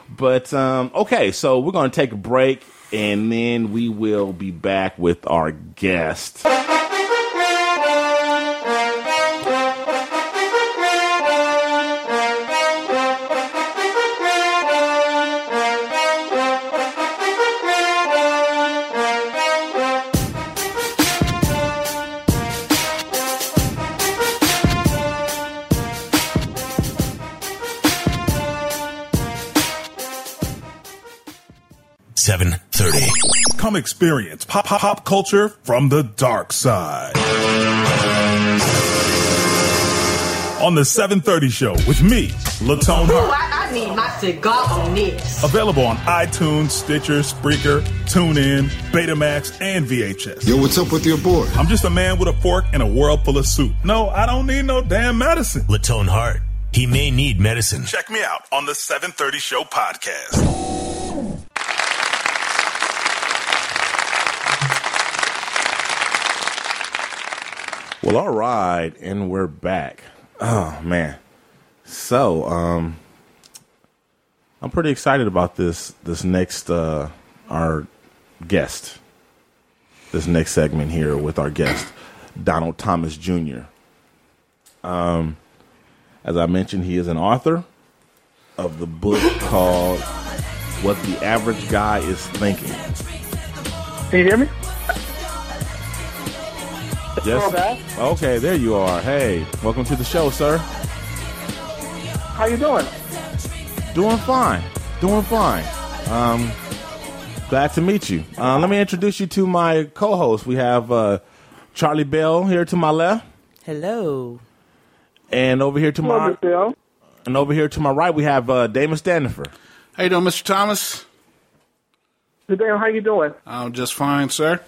but um, okay, so we're gonna take a break and then we will be back with our guest. Come experience pop pop pop culture from the dark side. On the 730 show with me, Latone Hart. I, I need my cigar on this. Available on iTunes, Stitcher, Spreaker, TuneIn, Betamax, and VHS. Yo, what's up with your boy? I'm just a man with a fork and a world full of soup. No, I don't need no damn medicine. Latone Hart. He may need medicine. Check me out on the 730 Show podcast. Well, all right, and we're back. Oh man. So, um I'm pretty excited about this this next uh our guest. This next segment here with our guest, Donald Thomas Jr. Um as I mentioned, he is an author of the book called What the Average Guy is Thinking. Can you hear me? Yes. Okay, there you are. Hey, welcome to the show, sir. How you doing? Doing fine. Doing fine. Um, glad to meet you. Uh, let me introduce you to my co-host. We have uh, Charlie Belle here to my left, Hello. and over here to Hello, my Bill. and over here to my right we have uh, Damon Standifer. How you doing, Mr. Thomas? Good day. How you doing? I'm just fine, sir.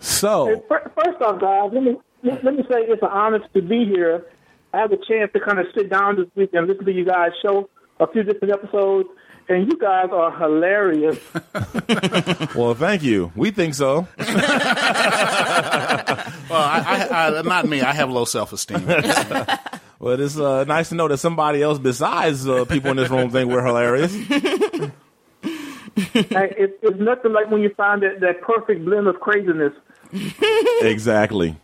Hey, So, fir- first off, guys, let me let let me say it's an honor to be here. I have a chance to kind of sit down this week and listen to you guys show a few different episodes, and you guys are hilarious. well, thank you. We think so. Well, I, I, I, not me. I have low self esteem. But it's uh, nice to know that somebody else besides uh, people in this room think we're hilarious. Hey, it, it's nothing like when you find that, that perfect blend of craziness. exactly.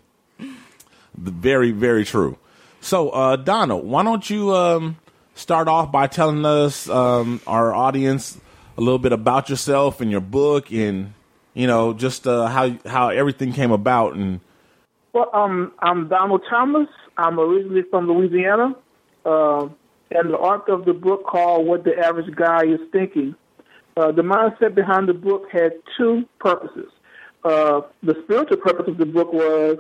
Very, very true. So, uh, Donald, why don't you um, start off by telling us, um, our audience, a little bit about yourself and your book, and you know, just uh, how how everything came about, and Well, um, I'm Donald Thomas. I'm originally from Louisiana, uh, and the author of the book called "What the Average Guy Is Thinking." Uh, the mindset behind the book had two purposes. Uh, the spiritual purpose of the book was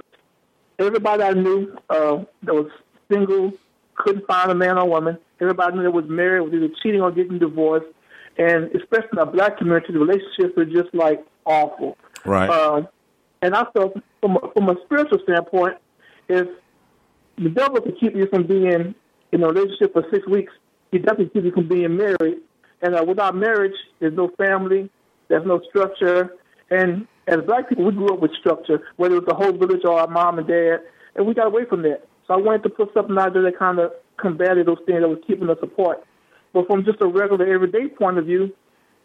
everybody I knew uh, that was single couldn't find a man or woman. Everybody knew that was married was either cheating or getting divorced, and especially in the black community, the relationships were just like awful. right, Uh, and I felt from a, from a spiritual standpoint, if the devil can keep you from being in a relationship for six weeks, he definitely keep you from being married. And uh, without marriage, there's no family, there's no structure. And as black people, we grew up with structure, whether it was the whole village or our mom and dad, and we got away from that. So I wanted to put something out there that kind of combated those things that was keeping us apart. But from just a regular everyday point of view,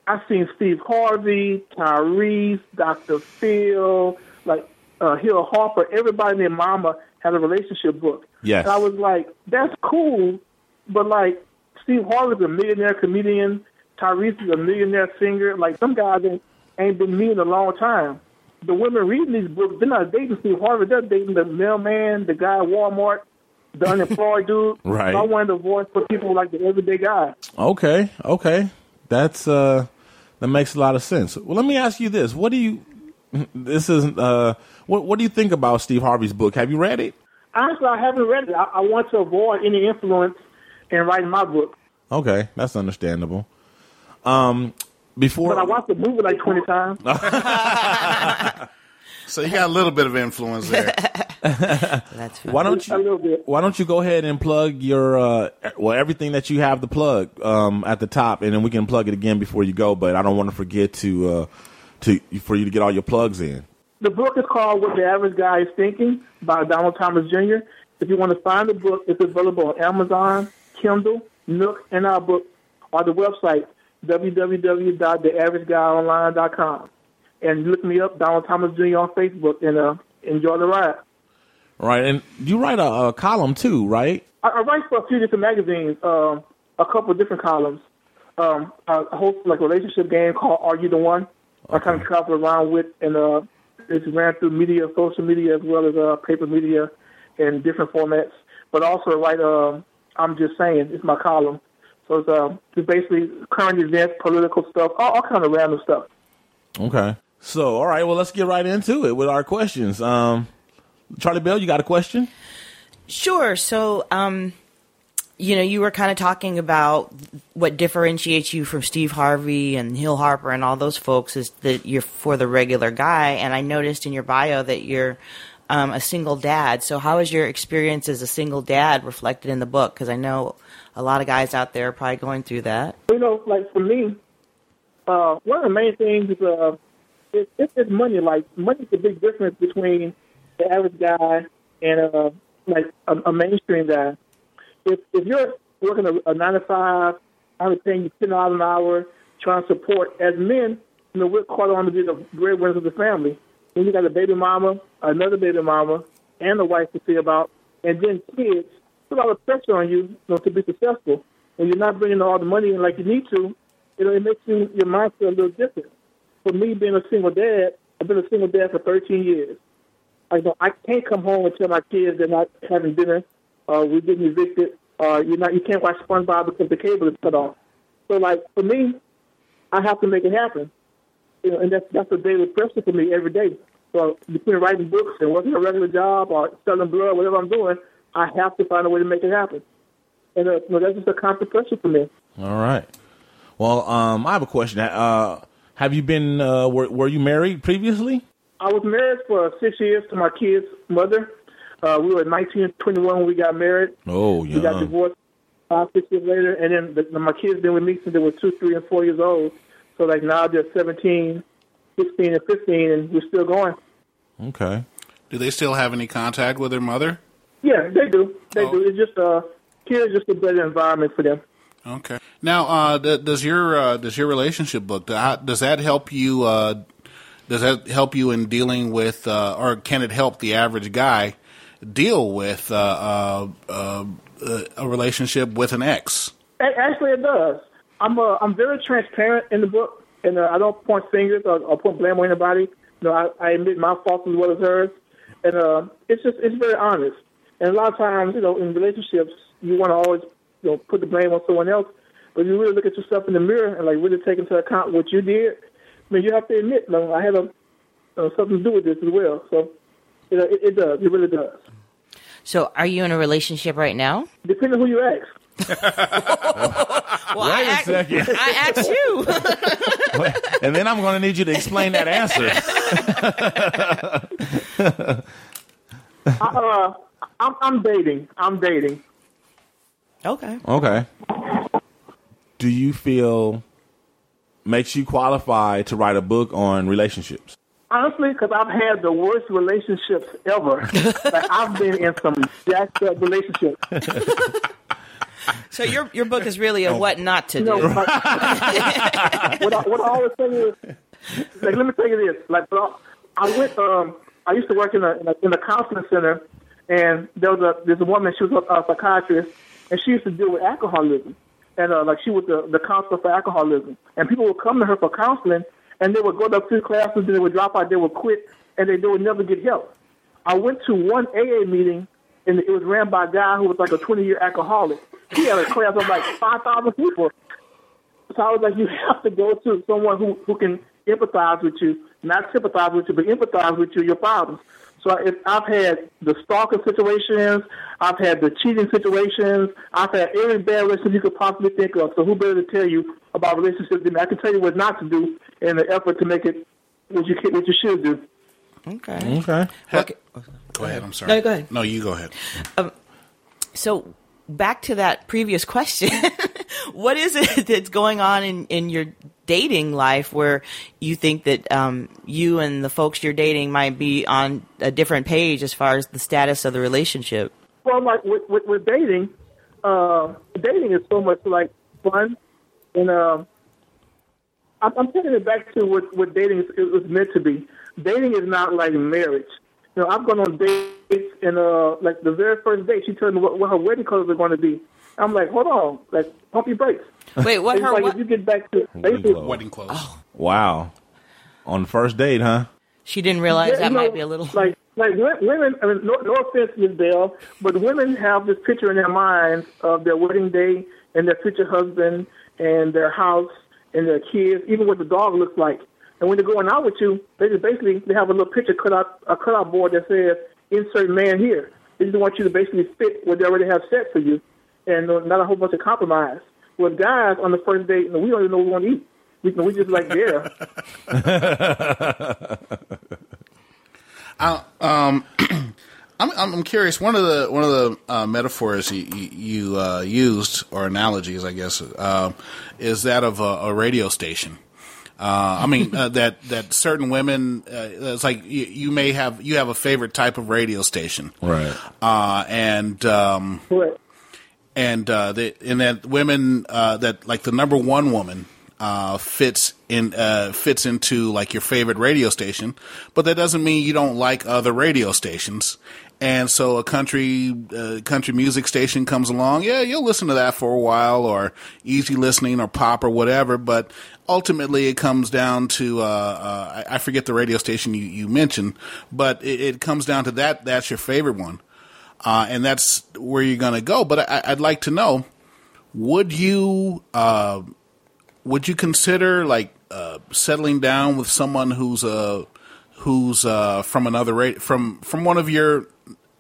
I've seen Steve Harvey, Tyrese, Dr. Phil, like uh, Hill Harper, everybody and their mama had a relationship book. Yes. And I was like, that's cool, but like Steve Harvey's a millionaire comedian, Tyrese is a millionaire singer. Like some guys ain't, ain't been me in a long time. The women reading these books, they're not dating Steve Harvey, they're dating the mailman, the guy at Walmart, the unemployed dude. Right. So I wanted a voice for people like the everyday guy. okay, okay, that's uh, that makes a lot of sense. Well, let me ask you this: What do you? This is uh, what what do you think about Steve Harvey's book? Have you read it? Honestly, I haven't read it. I, I want to avoid any influence in writing my book. Okay, that's understandable. Um, before But I watched the movie like 20 times. so you got a little bit of influence there. That's Why don't A you little bit. Why don't you go ahead and plug your uh, well everything that you have to plug um, at the top, and then we can plug it again before you go. But I don't want to forget to uh, to for you to get all your plugs in? The book is called What the Average Guy is Thinking by Donald Thomas Jr. If you want to find the book, it's available on Amazon, Kindle, Nook, and our book, or the website www.theaverageguy.online.com. And look me up, Donald Thomas Jr. on Facebook, and uh, enjoy the ride. Right, and you write a, a column too, right? I, I write for a few different magazines, um, a couple of different columns. Um, I host like a relationship game called Are You the One? I kind of travel around with, and uh, it's ran through media, social media, as well as uh, paper media in different formats. But also write, uh, I'm just saying, it's my column. So it's, uh, it's basically current events, political stuff, all, all kind of random stuff. Okay. So, all right, well, let's get right into it with our questions. Um, Charlie Belle, you got a question? Sure. So, um, you know, you were kind of talking about what differentiates you from Steve Harvey and Hill Harper and all those folks is that you're for the regular guy. And I noticed in your bio that you're um, a single dad. So, how is your experience as a single dad reflected in the book? Because I know a lot of guys out there probably going through that. You know, like for me, uh, one of the main things is uh, it, it's just money. Like money's the big difference between the average guy and uh, like a, a mainstream guy. If if you're working a, a nine to five, I'm paying you ten dollars an hour, trying to support as men, you know, we're called on to be the breadwinners of the family. Then you got a baby mama, another baby mama, and a wife to see about, and then kids. A lot of pressure on you, you know, to be successful. When you're not bringing all the money in like you need to, you know, it makes you your mindset a little different. For me, being a single dad, I've been a single dad for 13 years. I know I can't come home and tell my kids they're not having dinner, uh, we're getting evicted, uh, you're not, you can't watch SpongeBob because the cable is cut off. So, like for me, I have to make it happen, you know, and that's that's a daily pressure for me every day. So between writing books and working a regular job or selling blood, whatever I'm doing, I have to find a way to make it happen. And uh, you know, that's just a constant pressure for me. All right. Well, um, I have a question. Uh, have you been? Uh, were, were you married previously? I was married for six years to my kid's mother. Uh, we were 19 and 21 when we got married. Oh, yeah. We got divorced five, six years later, and then the, my kids been with me since they were two, three, and four years old. So like now they're 17, 16, and 15, and we're still going. Okay. Do they still have any contact with their mother? Yeah, they do. They do. It's just uh, kids just a better environment for them. Okay. Now, uh, th- does your uh, does your relationship book do- does that help you? Uh, does that help you in dealing with, uh, or can it help the average guy deal with uh, uh, uh, uh, a relationship with an ex? Actually, it does. I'm uh, I'm very transparent in the book, and uh, I don't point fingers or, or put blame on anybody. You know, I, I admit my faults as well as hers, and uh, it's just it's very honest. And a lot of times, you know, in relationships, you want to always you know put the blame on someone else, but you really look at yourself in the mirror and like really take into account what you did. I mean, you have to admit, you know, I had a uh, something to do with this as well. So, you know, it, it does. It really does. So, are you in a relationship right now? Depending on who you ask. Well, Wait I, a asked, second. I asked you. and then I'm going to need you to explain that answer. I, uh, I'm, I'm dating. I'm dating. okay. Okay. Do you feel makes you qualified to write a book on relationships? Honestly, because I've had the worst relationships ever. like I've been in some jacked up relationships. So your your book is really a what not to You do. know, like, what, I, what I always say is, like, let me tell you this. Like, I, I went. Um, I used to work in a, in a in a counseling center, and there was a a woman. She was a, a psychiatrist, and she used to deal with alcoholism, and uh, like she was the the counselor for alcoholism. And people would come to her for counseling, and they would go to two classes, and they would drop out, they would quit, and they, they would never get help. I went to one AA meeting, and it was ran by a guy who was like a 20 year alcoholic. He had a class of like 5,000 people. So I was like, you have to go to someone who, who can empathize with you, not sympathize with you, but empathize with you, your problems. So if I've had the stalker situations, I've had the cheating situations, I've had every bad relationship you could possibly think of. So who better to tell you about relationships than me? I can tell you what not to do in the effort to make it what you can, what you should do. Okay. Okay. Okay. Go ahead. I'm sorry. No, go ahead. No, you go ahead. Um, so back to that previous question. what is it that's going on in, in your dating life where you think that um, you and the folks you're dating might be on a different page as far as the status of the relationship? Well, like with, with, with dating, uh, dating is so much like fun, and uh, I'm, I'm taking it back to what, what dating is, is meant to be. Dating is not like marriage. You know, I've gone on dates, and uh, like the very first date, she told me what, what her wedding colors are going to be. I'm like, hold on, like pump your brakes. Wait, what It's her like what? if you get back to basic, Wedding clothes. Oh. Wow. On the first date, huh? She didn't realize Yeah, that you might know, be a little. like like women. I mean, no, no offense, Ms. Belle, but women have this picture in their minds of their wedding day and their future husband and their house and their kids, even what the dog looks like. And when they're going out with you, they just basically they have a little picture cut out a cutout board that says "Insert man here." They just want you to basically fit what they already have set for you, and not a whole bunch of compromise. With guys on the first date, we don't even know what we want to eat. We, we just like there. I, um, I'm, I'm curious. One of the one of the uh, metaphors you, you, you uh, used or analogies, I guess, uh, is that of a, a radio station. Uh, I mean uh, that that certain women, uh, it's like you, you may have you have a favorite type of radio station, Right. uh, and um, Correct. And uh, and that women uh, that like the number one woman uh, fits in uh, fits into like your favorite radio station, but that doesn't mean you don't like other radio stations. And so a country uh, country music station comes along, yeah, you'll listen to that for a while, or easy listening, or pop, or whatever. But ultimately, it comes down to uh, uh, I I forget the radio station you, you mentioned, but it, it comes down to that. That's your favorite one uh, and that's where you're going to go. But I, I'd like to know: would you uh, would you consider like uh, settling down with someone who's uh, who's uh, from another from from one of your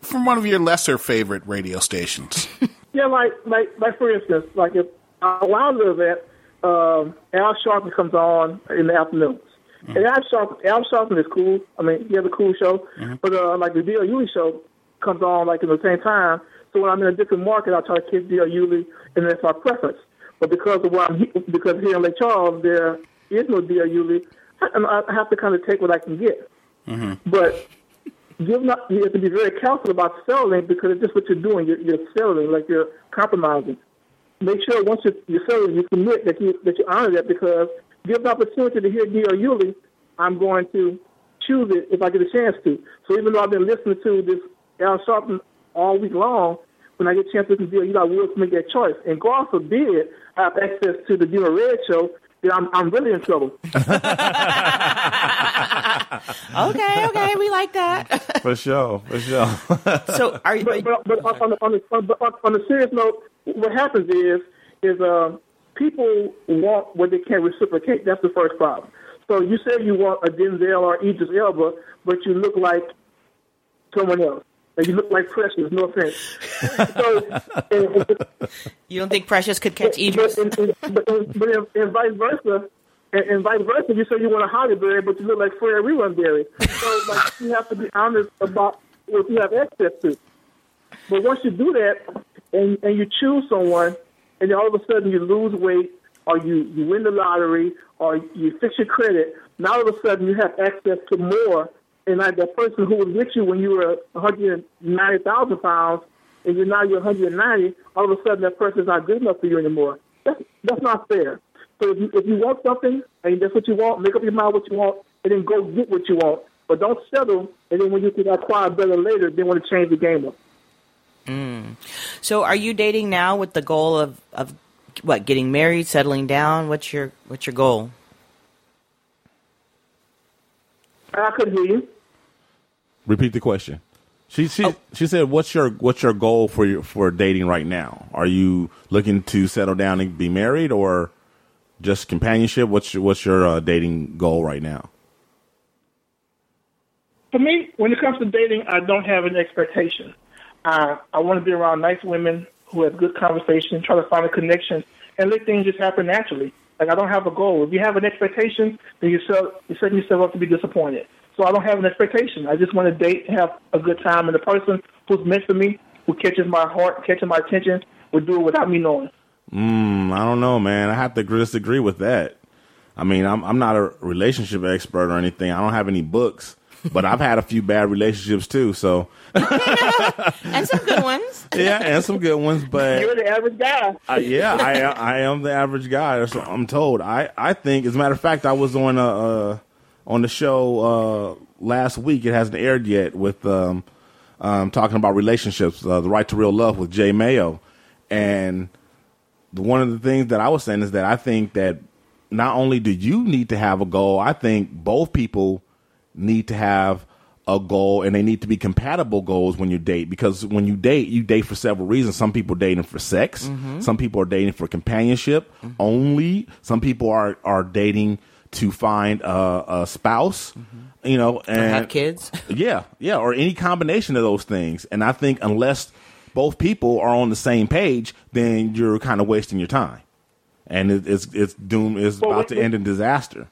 from one of your lesser favorite radio stations? Yeah, like like like for instance, like if uh, where I live at, um, Al Sharpton comes on in the afternoons. And Al Sharpton, Al Sharpton is cool. I mean, he has a cool show. But uh, like the D.L. Hughley show comes on like in the same time. So when I'm in a different market, I try to catch D.L. Hughley, and that's my preference. But because of where I'm he- because here in Lake Charles there is no D.L. Hughley, I, I have to kind of take what I can get. Mm-hmm. But you're not, you have to be very careful about selling because it's just what you're doing. You're, you're selling, like you're compromising. Make sure once you're, you're selling, you commit that you that you honor that because give the opportunity to hear D.L. Hughley, I'm going to choose it if I get a chance to. So even though I've been listening to this Al Sharpton all week long, when I get a chance to listen to D.L. Hughley, I will make that choice. And God forbid I have access to the Dino Red show, then I'm, I'm really in trouble. okay, okay, we like that. For sure. For sure. so are you? but, but, but on, the, on, the, on, the, on the serious note, what happens is is uh, people want what they can't reciprocate. That's the first problem. So you say you want a Denzel or Idris Elba, but you look like someone else. And you look like Precious. No offense. so, and, and, You don't think Precious could catch but, Idris? and, and, but, and, but and, and vice versa. And, and vice versa, you say you want a Halle Berry, but you look like Fred Rerun Berry. So, like, you have to be honest about what you have access to. But once you do that, and, and you choose someone, and then all of a sudden you lose weight, or you, you win the lottery, or you fix your credit, now all of a sudden you have access to more. And like that person who was with you when you were 190,000 pounds, and you're now you're 190, all of a sudden that person is not good enough for you anymore. That's, that's not fair. So if you, if you want something, and that's what you want, make up your mind what you want, and then go get what you want. But don't settle, and then when you can acquire better later, then want to change the game up. Mm. So are you dating now with the goal of of what getting married, settling down? What's your what's your goal? I couldn't hear you. Repeat the question. She she she said, "What's your what's your goal for your, for dating right now? Are you looking to settle down and be married, or just companionship? What's your, what's your uh, dating goal right now?" For me, when it comes to dating, I don't have an expectation. I I want to be around nice women who have good conversation, try to find a connection, and let things just happen naturally. Like I don't have a goal. If you have an expectation, then you're, set, you're setting yourself up to be disappointed. So I don't have an expectation. I just want to date have a good time, and the person who's meant for me, who catches my heart, catches my attention, will do it without me knowing. Mm, I don't know, man. I have to disagree with that I mean, I'm I'm not a relationship expert or anything. I don't have any books, but I've had a few bad relationships too. So and some good ones. yeah, and some good ones. But You're the average guy. uh, yeah, I am- I am the average guy. So I'm told. I I think, as a matter of fact, I was on a uh, on the show uh, last week. It hasn't aired yet with um, um, talking about relationships, uh, the right to real love with Jay Mayo, and the, one of the things that I was saying is that I think that not only do you need to have a goal, I think both people need to have a goal and they need to be compatible goals when you date. Because when you date you date for several reasons. Some people are dating for sex. Mhm. some people are dating for companionship. Only some people are are dating to find a, a spouse you know and have kids. yeah yeah or any combination of those things and i think unless both people are on the same page then you're kind of wasting your time and it, it's it's doom is Well, about what- to end in disaster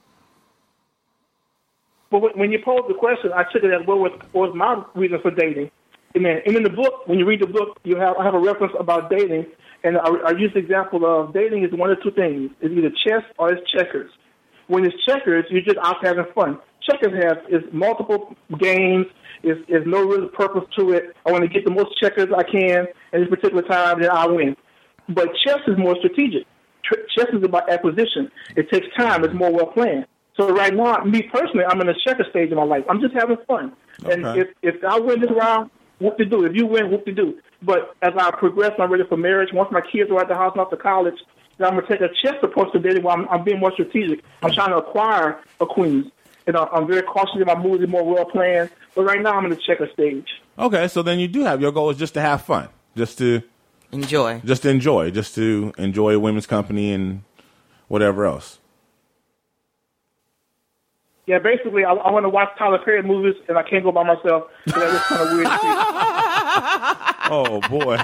But when- when you pose the question, I took it as what was, what was my reason for dating. And then, and in the book, when you read the book, you have I have a reference about dating, and I, I use the example of dating is one of two things: it's either chess or it's checkers. When it's checkers, you're just out having fun. Checkers has is multiple games. Is is no real purpose to it. I want to get the most checkers I can at this particular time, then I win. But chess is more strategic. Tr- Chess is about acquisition. It takes time. It's more well planned. So right now, me personally, I'm in a checker stage of my life. I'm just having fun. And if if I win this round, whoop to do. If you win, whoop to do. But as I progress, I'm ready for marriage. Once my kids are at the house and off to college, then I'm gonna take a chess approach to dating. Where I'm, I'm being more strategic. I'm trying to acquire a queen. And I- I'm very cautious in my moves, and more well planned. But right now, I'm in the checker stage. Okay, so then you do have your goal is just to have fun, just to enjoy, just to enjoy, just to enjoy women's company and whatever else. Yeah, basically, I, I want to watch Tyler Perry movies, and I can't go by myself. So that's kind of weird. Oh boy,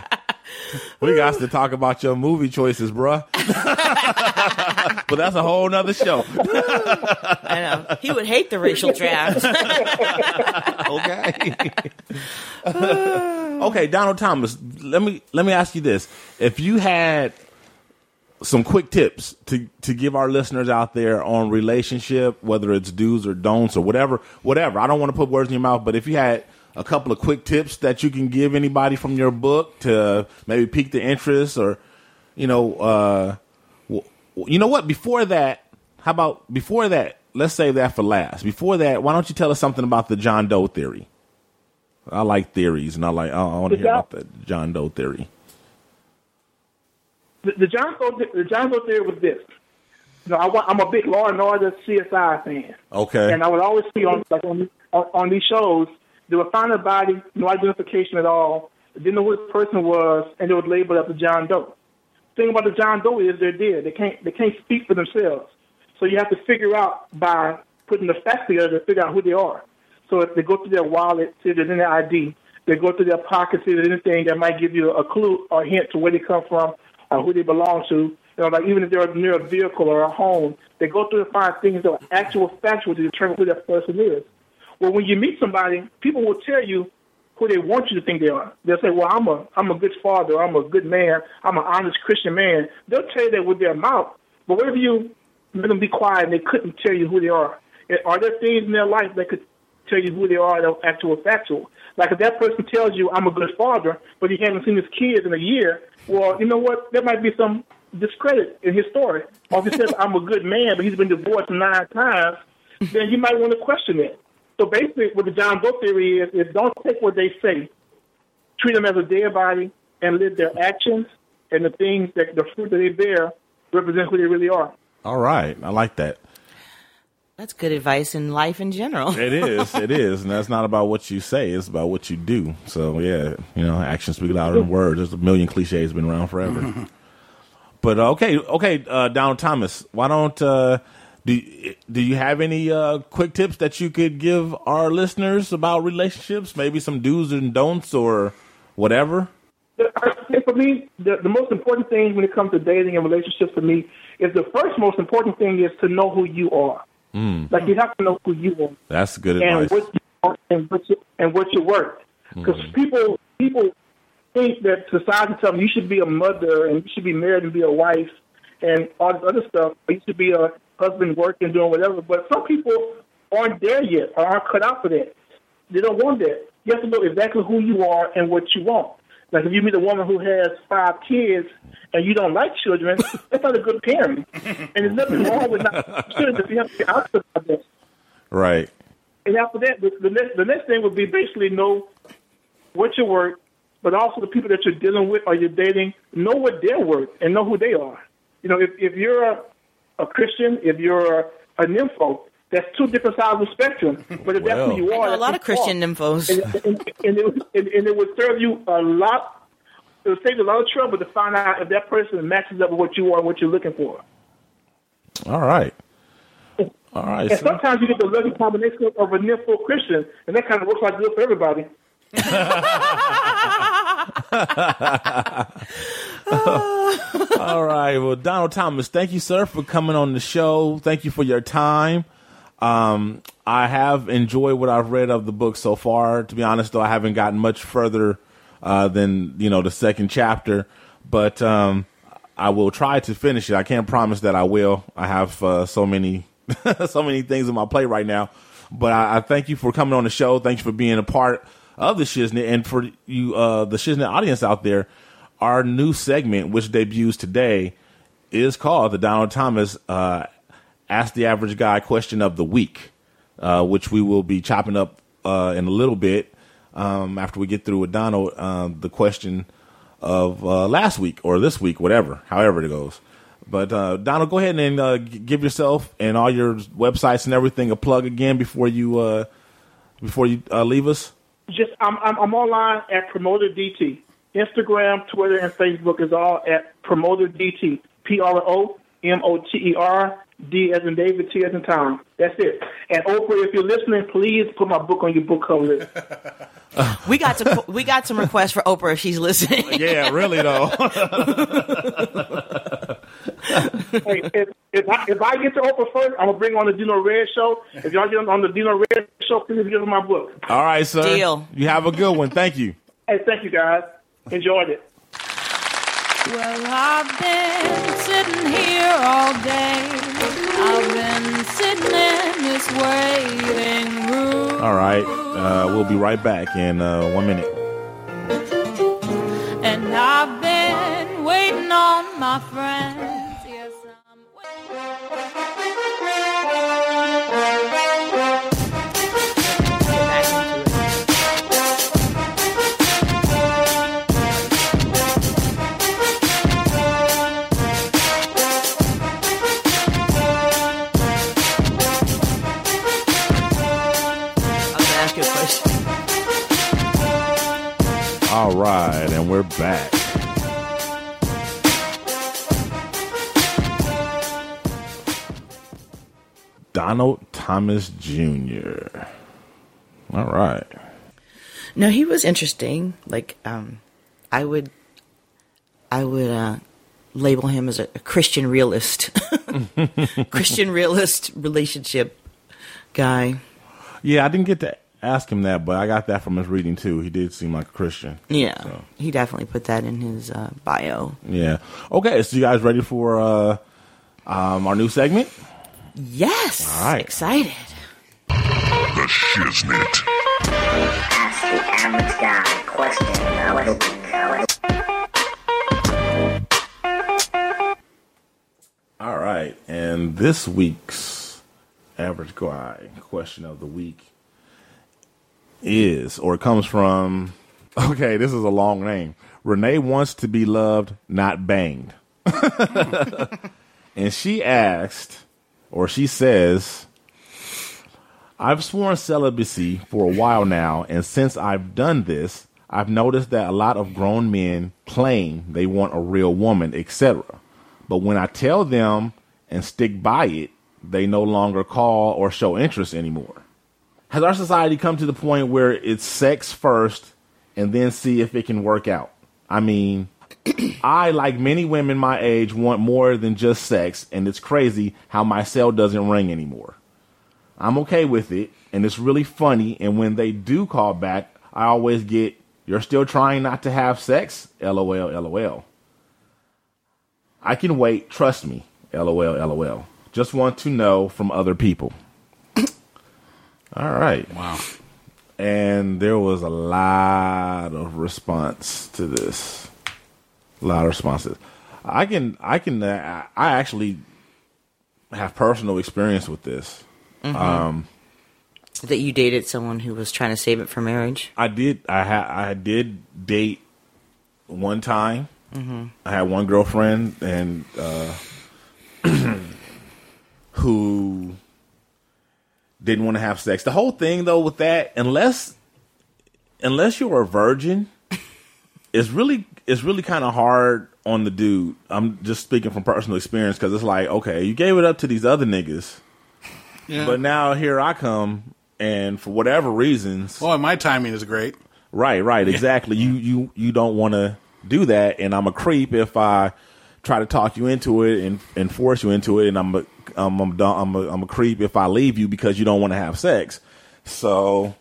we got to talk about your movie choices, bruh. but that's a whole nother show. I know he would hate the racial draft. okay. okay, Donald Thomas. Let me let me ask you this: If you had some quick tips to to give our listeners out there on relationship, whether it's do's or don'ts or whatever, whatever. I don't want to put words in your mouth, but if you had a couple of quick tips that you can give anybody from your book to maybe pique the interest or you know uh you know what? Before that how about before that let's save that for last. Before that why don't you tell us something about the john doe theory? I like theories and i like i, I want to hear about the john doe theory. The, the John Doe, the John Doe theory was this. You know, I, I'm a big Law and Order CSI fan. okay. And I would always see on like on, on these shows, they would find a body, no identification at all, didn't know who this person was, and they would label it as a John Doe. thing about the John Doe is they're dead. They can't they can't speak for themselves. So you have to figure out by putting the facts together to figure out who they are. So if they go through their wallet, see if there's any ID. They go through their pockets, see if there's anything that might give you a clue or hint to where they come from or who they belong to. You know, like even if they're near a vehicle or a home, they go through and find things that are actual factual to determine who that person is. Well, when you meet somebody, people will tell you who they want you to think they are. They'll say, "Well, I'm a I'm a good father. I'm a good man. I'm an honest Christian man." They'll tell you that with their mouth, but what if you let them be quiet and they couldn't tell you who they are? Are there things in their life that could tell you who they are that are actual factual? Like if that person tells you, "I'm a good father," but he hasn't seen his kids in a year, well, you know what? There might be some discredit in his story. Or if he says, "I'm a good man," but he's been divorced nine times, then you might want to question it. So basically, what the John Doe theory is, is don't take what they say, treat them as a dead body, and live their actions and the things that the fruit that they bear represent who they really are. All right, I like that. That's good advice in life in general. It is, it is, and that's not about what you say; it's about what you do. So yeah, you know, actions speak louder than words. There's a million cliches been around forever. but uh, okay, okay, uh, Donald Thomas, why don't uh, do do you have any uh, quick tips that you could give our listeners about relationships? Maybe some do's and don'ts or whatever. For me, the, the most important thing when it comes to dating and relationships for me is the first most important thing is to know who you are. Mm, Like you have to know who you are that's good and advice. what you are and what you, and what you're worth. Because people people think that society tells them you should be a mother and you should be married and be a wife and all this other stuff. Or you should be a husband working, doing whatever. But some people aren't there yet, or aren't cut out for that. They don't want that. You have to know exactly who you are and what you want. Like if you meet a woman who has five kids and you don't like children, that's not a good parent. And there's nothing wrong with not children if you have to be honest about that. Right. And after that, the, the next the next thing would be basically know what your work, but also the people that you're dealing with or you're dating, know what their work and know who they are. You know, if if you're a, a Christian, if you're a, a nympho, that's two different sides of the spectrum. But if that's who you are, I know a lot of Christian are. Uh, nymphos. and, and, and, it, would- and, and it would serve you a lot. It would save you a lot of trouble to find out if that person matches up with what you are and what you're looking for. All right. All right. And so- sometimes you get the lucky combination of a nympho Christian, and that kind of works like good for everybody. All right. Well, Donald Thomas, thank you, sir, for coming on the show. Thank you for your time. Um, I have enjoyed what I've read of the book so far. To be honest, though, I haven't gotten much further uh, than you know the second chapter, but um, I will try to finish it. I can't promise that I will. I have uh, so many so many things in my plate right now. But I, I thank you for coming on the show. Thanks for being a part of the Shiznit, and for you, uh, the Shiznit audience out there. Our new segment, which debuts today, is called the Donald Thomas uh, Ask the Average Guy Question of the Week, uh, which we will be chopping up uh, in a little bit um, after we get through with Donald. Uh, the question of uh, last week or this week, whatever, however it goes. But uh, Donald, go ahead and uh, give yourself and all your websites and everything a plug again before you before you leave us. Just I'm, I'm I'm online at Promoter DT. Instagram, Twitter, and Facebook is all at Promoter DT. P R O M O T E R D as in David, T as in Tom. That's it. And Oprah, if you're listening, please put my book on your book cover list. We got some we got some requests for Oprah if she's listening. Yeah, really though. hey, if, if, I, if I get to Oprah first, I'm gonna bring on the Dino Red show. If y'all get on the Dino Red show, please give them my book. all right, sir. Deal. You have a good one. Thank you. Hey, thank you guys. Enjoyed it. Well, I've been sitting here all day. I've been sitting in this waiting room. All right, uh, we'll be right back in uh, one minute. And I've been waiting on my friends. All right, and we're back. Donald Thomas Jr. All right. No, he was interesting. Like, um, I would, I would uh, label him as a, a Christian realist, Christian realist relationship guy. Yeah, I didn't get to ask him that, but I got that from his reading too. He did seem like a Christian. Yeah, So, he definitely put that in his uh, bio. yeah. Okay, so you guys ready for uh, um, our new segment? Yes, All right. excited. The Shiznit. Ask the average guy question of the week. All right, and this week's average guy question of the week is, or comes from, okay, this is a long name. Renee wants to be loved, not banged. and she asked, or she says, I've sworn celibacy for a while now, and since I've done this, I've noticed that a lot of grown men claim they want a real woman, etc. But when I tell them and stick by it, they no longer call or show interest anymore. Has our society come to the point where it's sex first and then see if it can work out? I mean, I, like many women my age, want more than just sex, and it's crazy how my cell doesn't ring anymore. I'm okay with it, and it's really funny. And when they do call back, I always get, You're still trying not to have sex? LOL, LOL. I can wait, trust me. LOL, LOL. Just want to know from other people. All right. Wow. And there was a lot of response to this. A lot of responses. I can, I can, uh, I actually have personal experience with this. Mhm. Um, That you dated someone who was trying to save it for marriage. I did. I had. I did date one time. Mhm. I had one girlfriend, and uh, who didn't want to have sex. The whole thing, though, with that, unless unless you're a virgin, it's really it's really kind of hard on the dude. I'm just speaking from personal experience because it's like, okay, you gave it up to these other niggas, Yeah. but now here I come, and for whatever reasons, Well, my timing is great. Right, right, Yeah. exactly. You you you don't want to do that, and I'm a creep if I try to talk you into it and and force you into it, and I'm a I'm I'm, I'm, a, I'm a creep if I leave you because you don't want to have sex. So,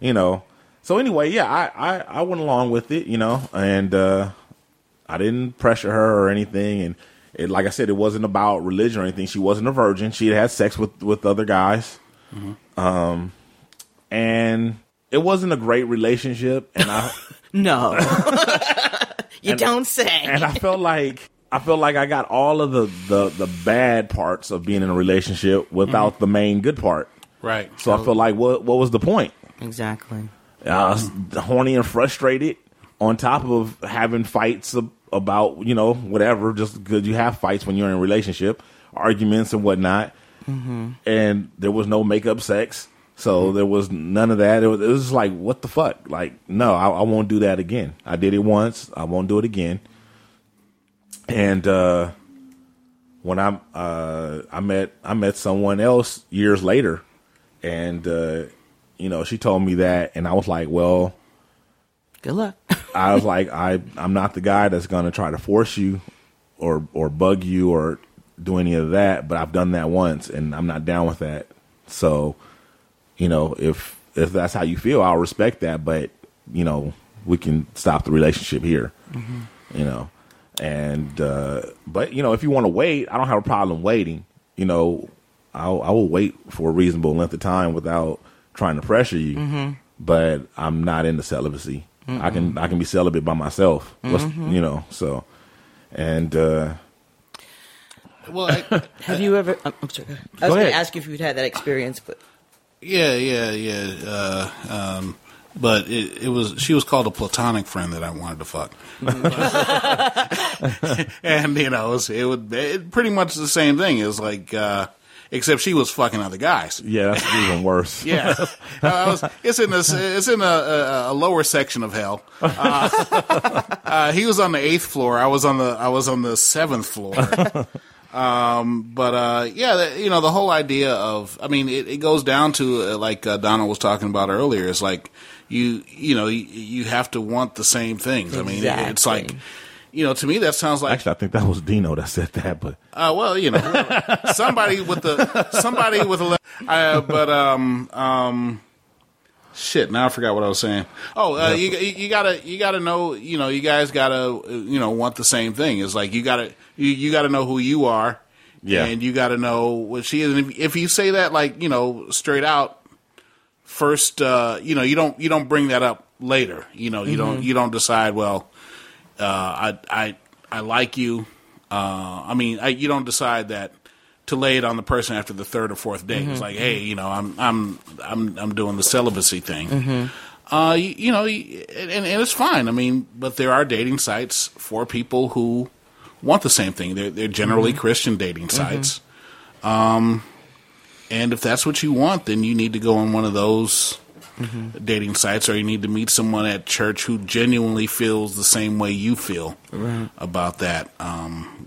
you know. So anyway, yeah, I, I I went along with it, you know, and uh, I didn't pressure her or anything, and it, like I said, it wasn't about religion or anything. She wasn't a virgin. She had had sex with with other guys. Um, and it wasn't a great relationship, and I No. you And- don't say. and I felt like I felt like I got all of the the the bad parts of being in a relationship without the main good part. Right. So I felt like what what was the point? Exactly. I was horny and frustrated on top of having fights about you know whatever just because you have fights when you're in a relationship arguments and whatnot Mm-hmm. and there was no makeup sex so there was none of that it was, it was just like what the fuck like no I, I won't do that again i did it once i won't do it again and uh when i uh i met i met someone else years later and uh you know she told me that and i was like well Good luck. I was like, I I'm not the guy that's gonna try to force you or or bug you or do any of that, but I've done that once and I'm not down with that. So, you know, if if that's how you feel, I'll respect that, but you know, we can stop the relationship here. You know. And uh but you know, if you want to wait, I don't have a problem waiting. You know, I'll I will wait for a reasonable length of time without trying to pressure you. Mhm. But I'm not into celibacy. I can I can be celibate by myself. What's, Mhm. You know, so and uh Well, I, Have you ever? I'm I'm sorry. I was going to ask if you'd had that experience, but yeah, yeah, yeah. Uh, um, but it, it was she was called a platonic friend that I wanted to fuck, and you know it, was, it would it, pretty much the same thing. It was like uh, except she was fucking other guys. yeah, that's even worse. Yeah, I was, it's in a it's in a, a, a lower section of hell. Uh, uh, he was on the eighth floor. I was on the I was on the seventh floor. Um, but uh, yeah, the, you know the whole idea of I mean it, it goes down to uh, like uh, Donna was talking about earlier. It's like you you know you, you have to want the same things. I mean it's like you know to me that sounds like Actually, I think that was Dino that said that, but uh, well, you know, somebody with the somebody with a. Uh, but um um, shit. Now I forgot what I was saying. Oh, uh, you you you gotta you gotta know. You know, you guys gotta you know want the same thing. It's like you gotta you, you gotta know who you are. Yeah. and you gotta know what she is. And if, if you say that like you know straight out, first uh, you know you don't you don't bring that up later. You know you don't Mhm. you don't decide well. Uh, I I I like you. Uh, I mean, I, you don't decide that to lay it on the person after the third or fourth date. It's Mhm. like, hey, you know, I'm I'm I'm I'm doing the celibacy thing. Mhm. Uh, you, you know, and, and it's fine. I mean, but there are dating sites for people who want the same thing. They're they're generally Mhm. Christian dating sites. Um, and if that's what you want, then you need to go on one of those dating sites, or you need to meet someone at church who genuinely feels the same way you feel Right. about that.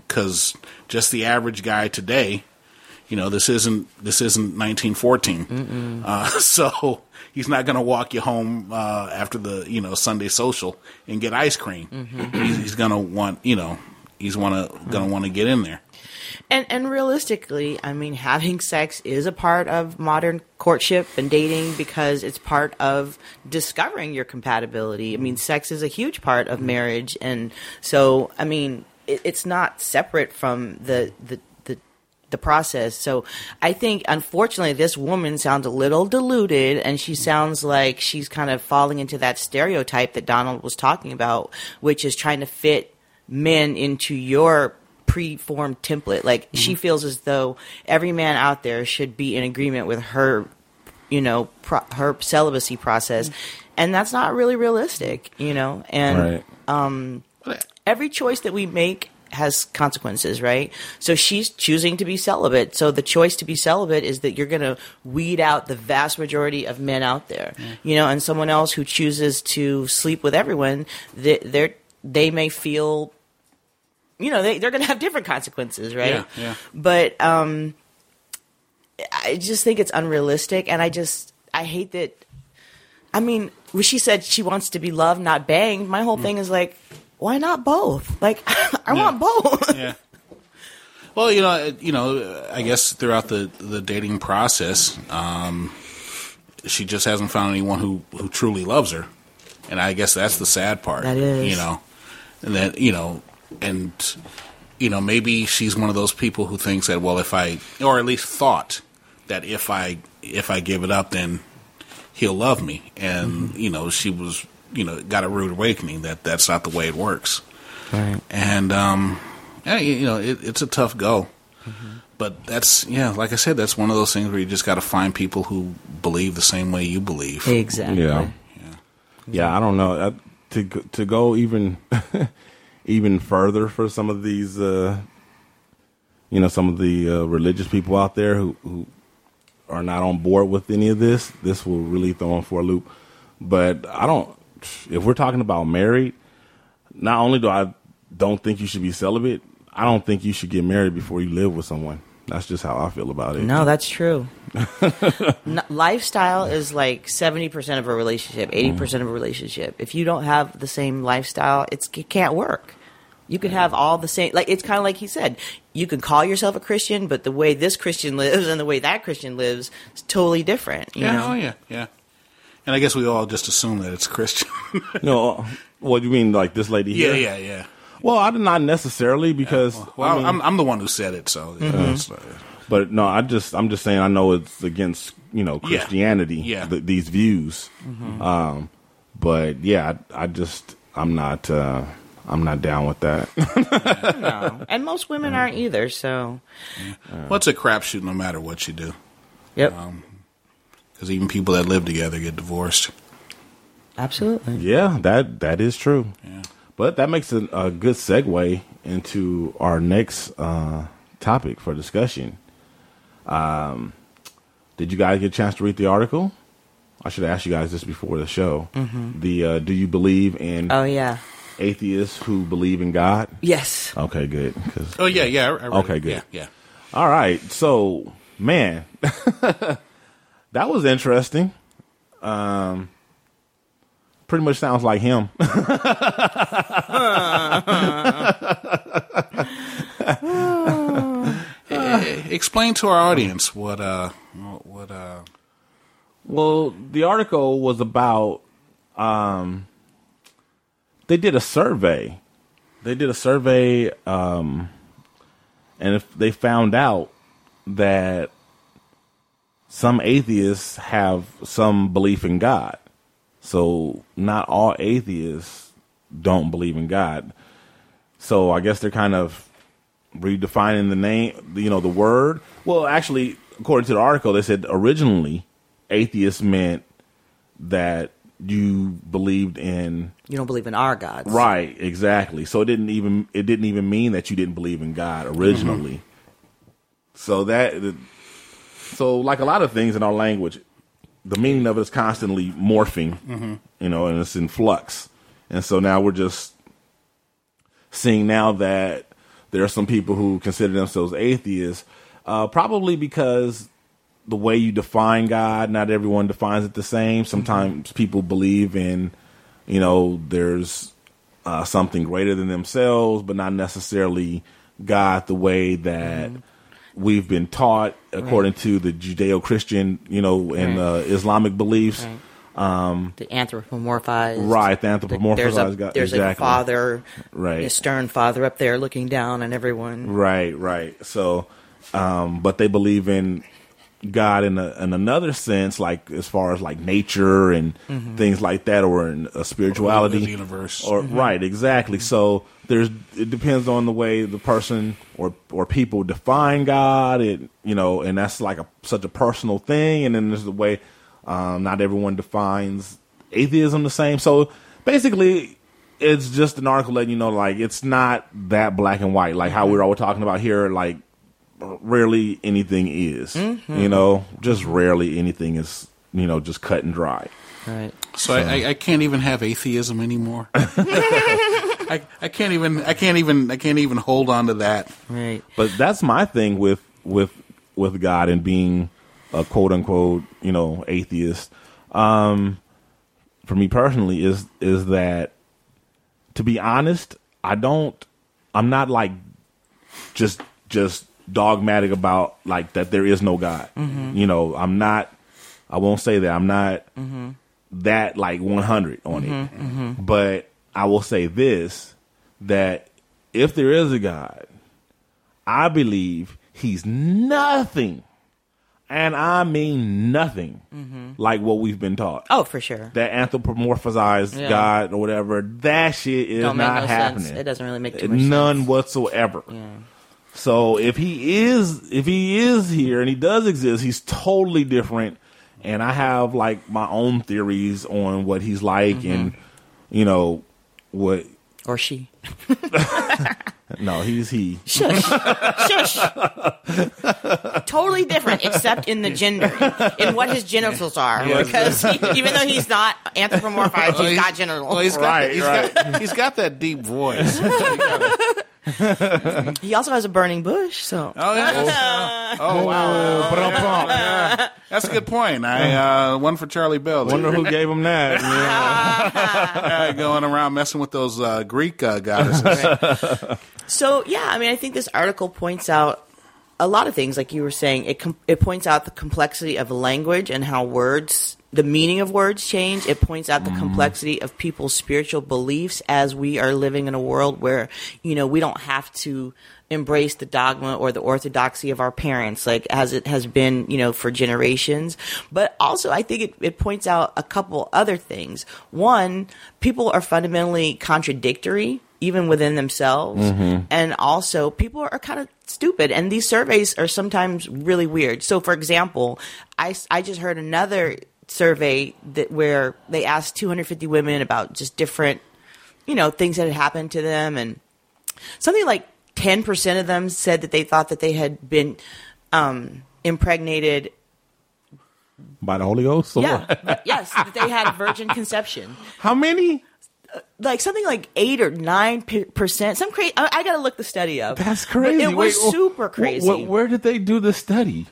Because just the average guy today, you know, this isn't this isn't 1914, uh, so he's not going to walk you home uh, after the you know Sunday social and get ice cream. Mhm. He's, he's going to want you know he's want to going to want to get in there. And and realistically, I mean, having sex is a part of modern courtship and dating because it's part of discovering your compatibility. I mean, sex is a huge part of marriage, and so I mean, it, it's not separate from the the the the process. So I think, unfortunately, this woman sounds a little deluded, and she sounds like she's kind of falling into that stereotype that Donald was talking about, which is trying to fit men into your preformed template. Like she feels as though every man out there should be in agreement with her, you know, pro- her celibacy process, and that's not really realistic, you know. And Right. um, every choice that we make has consequences, right? So she's choosing to be celibate. So the choice to be celibate is that you're going to weed out the vast majority of men out there, you know. And someone else who chooses to sleep with everyone, they they're, they may feel, you know, they they're going to have different consequences, right? Yeah, yeah. But um, I just think it's unrealistic, and I just I hate that. I mean, when she said she wants to be loved, not banged, my whole thing is like, why not both? Like, I want both. yeah. Well, you know, you know, I guess throughout the the dating process, um, she just hasn't found anyone who who truly loves her, and I guess that's the sad part. That is. you know, and that you know, and you know, maybe she's one of those people who thinks that well, if I or at least thought that if I if I give it up, then he'll love me, and you know, she was you know got a rude awakening that that's not the way it works Right. and um, yeah, you you know, it, it's a tough go. But that's yeah, like I said, that's one of those things where you just got to find people who believe the same way you believe. Exactly. Yeah. Yeah, yeah I don't know. Uh, to to go even even further for some of these, uh, you know, some of the uh, religious people out there who, who are not on board with any of this, this will really throw them for a loop. But I don't. If we're talking about married, not only do I don't think you should be celibate, I don't think you should get married before you live with someone. That's just how I feel about it. No, that's true. N- lifestyle is like 70% of a relationship, 80% of a relationship. If you don't have the same lifestyle, it's, it can't work. You can have all the same, like, it's kind of like he said, you can call yourself a Christian, but the way this Christian lives and the way that Christian lives is totally different. You yeah, know? oh yeah, yeah. And I guess we all just assume that it's Christian. No, what do you mean, like this lady yeah, here? yeah, yeah. Yeah. Well, I did not necessarily because Well, I mean- I'm I'm the one who said it, so you know, it's, uh, But no, I just I'm just saying I know it's against you know Christianity, Yeah. th- these views. Mhm. Um, but yeah, I, I just I'm not uh, I'm not down with that. no. And most women aren't either, so. well, it's a crapshoot no matter what you do. Yep. Because even people that live together get divorced. Absolutely. yeah, that that is true. But that makes a, a good segue into our next uh, topic for discussion. Um, did you guys get a chance to read the article? I should have asked you guys this before the show. Mhm. The uh, do you believe in Oh, yeah. Atheists who believe in God? Yes. Okay, good. Oh yeah, yeah. I, I read okay, it. good. Yeah, yeah. All right. So, man, that was interesting. Um, pretty much sounds like him. Eh, Explain to our audience what uh what uh Well, the article was about um they did a survey. They did a survey um and if they found out that some atheists have some belief in God. So not all atheists don't believe in God. So I guess they're kind of redefining the name, you know, the word. Well, actually, according to the article, they said originally atheist meant that you believed in You don't believe in our gods. right, exactly. So it didn't even it didn't even mean that you didn't believe in God originally. So that so like a lot of things in our language, the meaning of it is constantly morphing, Mhm. you know, and it's in flux. And so now we're just seeing now that there are some people who consider themselves atheists, uh, probably because the way you define God, not everyone defines it the same. Sometimes people believe in, you know, there's uh, something greater than themselves, but not necessarily God the way that we've been taught according to the Judeo-Christian, you know, and Right. uh, Islamic beliefs. Right. Um, The anthropomorphized. Right, the anthropomorphized There's a, God- there's exactly. a father, Right. a stern father up there looking down on everyone. Right, right. So, um, but they believe in God in, a, in another sense, like as far as like nature and Mhm. things like that, or in a spirituality, Or the universe. or Mhm. right, exactly. So there's it depends on the way the person or or people define God. It you know, and that's like a such a personal thing. And then there's the way um, not everyone defines atheism the same. So basically, it's just an article letting you know like it's not that black and white like how we're all talking about here. Like rarely anything is. Mhm. You know, just rarely anything is. You know, just cut and dry. Right. So, I, I, I can't even have atheism anymore. I, I can't even I can't even I can't even hold on to that. Right. But that's my thing with with with God and being a quote unquote you know atheist. Um, for me personally, is is that to be honest, I don't. I'm not like just just dogmatic about like that there is no God. Mhm. You know, I'm not. I won't say that I'm not Mhm. that like 100 on it. Mhm, mhm. But I will say this that if there is a God, I believe he's nothing. And I mean nothing Mhm. like what we've been taught. Oh, for sure. That anthropomorphized Yeah. God or whatever, that shit is Don't make not no happening. sense. It doesn't really make too much None whatsoever. So if he is if he is here and he does exist, he's totally different. And I have like my own theories on what he's like mm-hmm. and you know what or she. no, he's he. Shush. Shush. totally different, except in the gender, in what his genitals are. Yeah. Because he, even though he's not anthropomorphized, Well, he's he's- got genitals. Well, he's got, he's got he's got that deep voice. he also has a burning bush, so. Oh yeah. Oh wow. Yeah. That's a good point. I uh, one for Charlie Belle. Wonder who gave him that. Yeah, going around messing with those uh, Greek uh, goddesses. So yeah, I mean, I think this article points out a lot of things, like you were saying. It com- it points out the complexity of language and how words, the meaning of words, change. It points out the complexity of people's spiritual beliefs as we are living in a world where you know we don't have to embrace the dogma or the orthodoxy of our parents like as it has been you know for generations. But also i think it, it points out a couple other things. One people are fundamentally contradictory even within themselves. Mhm. and also people are kind of stupid. And these surveys are sometimes really weird. So for example i, I just heard another survey that where they asked 250 women about just different you know things that had happened to them and something like 10% of them said that they thought that they had been um, impregnated By the Holy Ghost? or yeah yes that they had virgin conception How many? like something like eight or nine percent. Some crazy. I, I got to look the study up. That's crazy. But it was Wait, wh- super wh- crazy. wh- where did they do the study?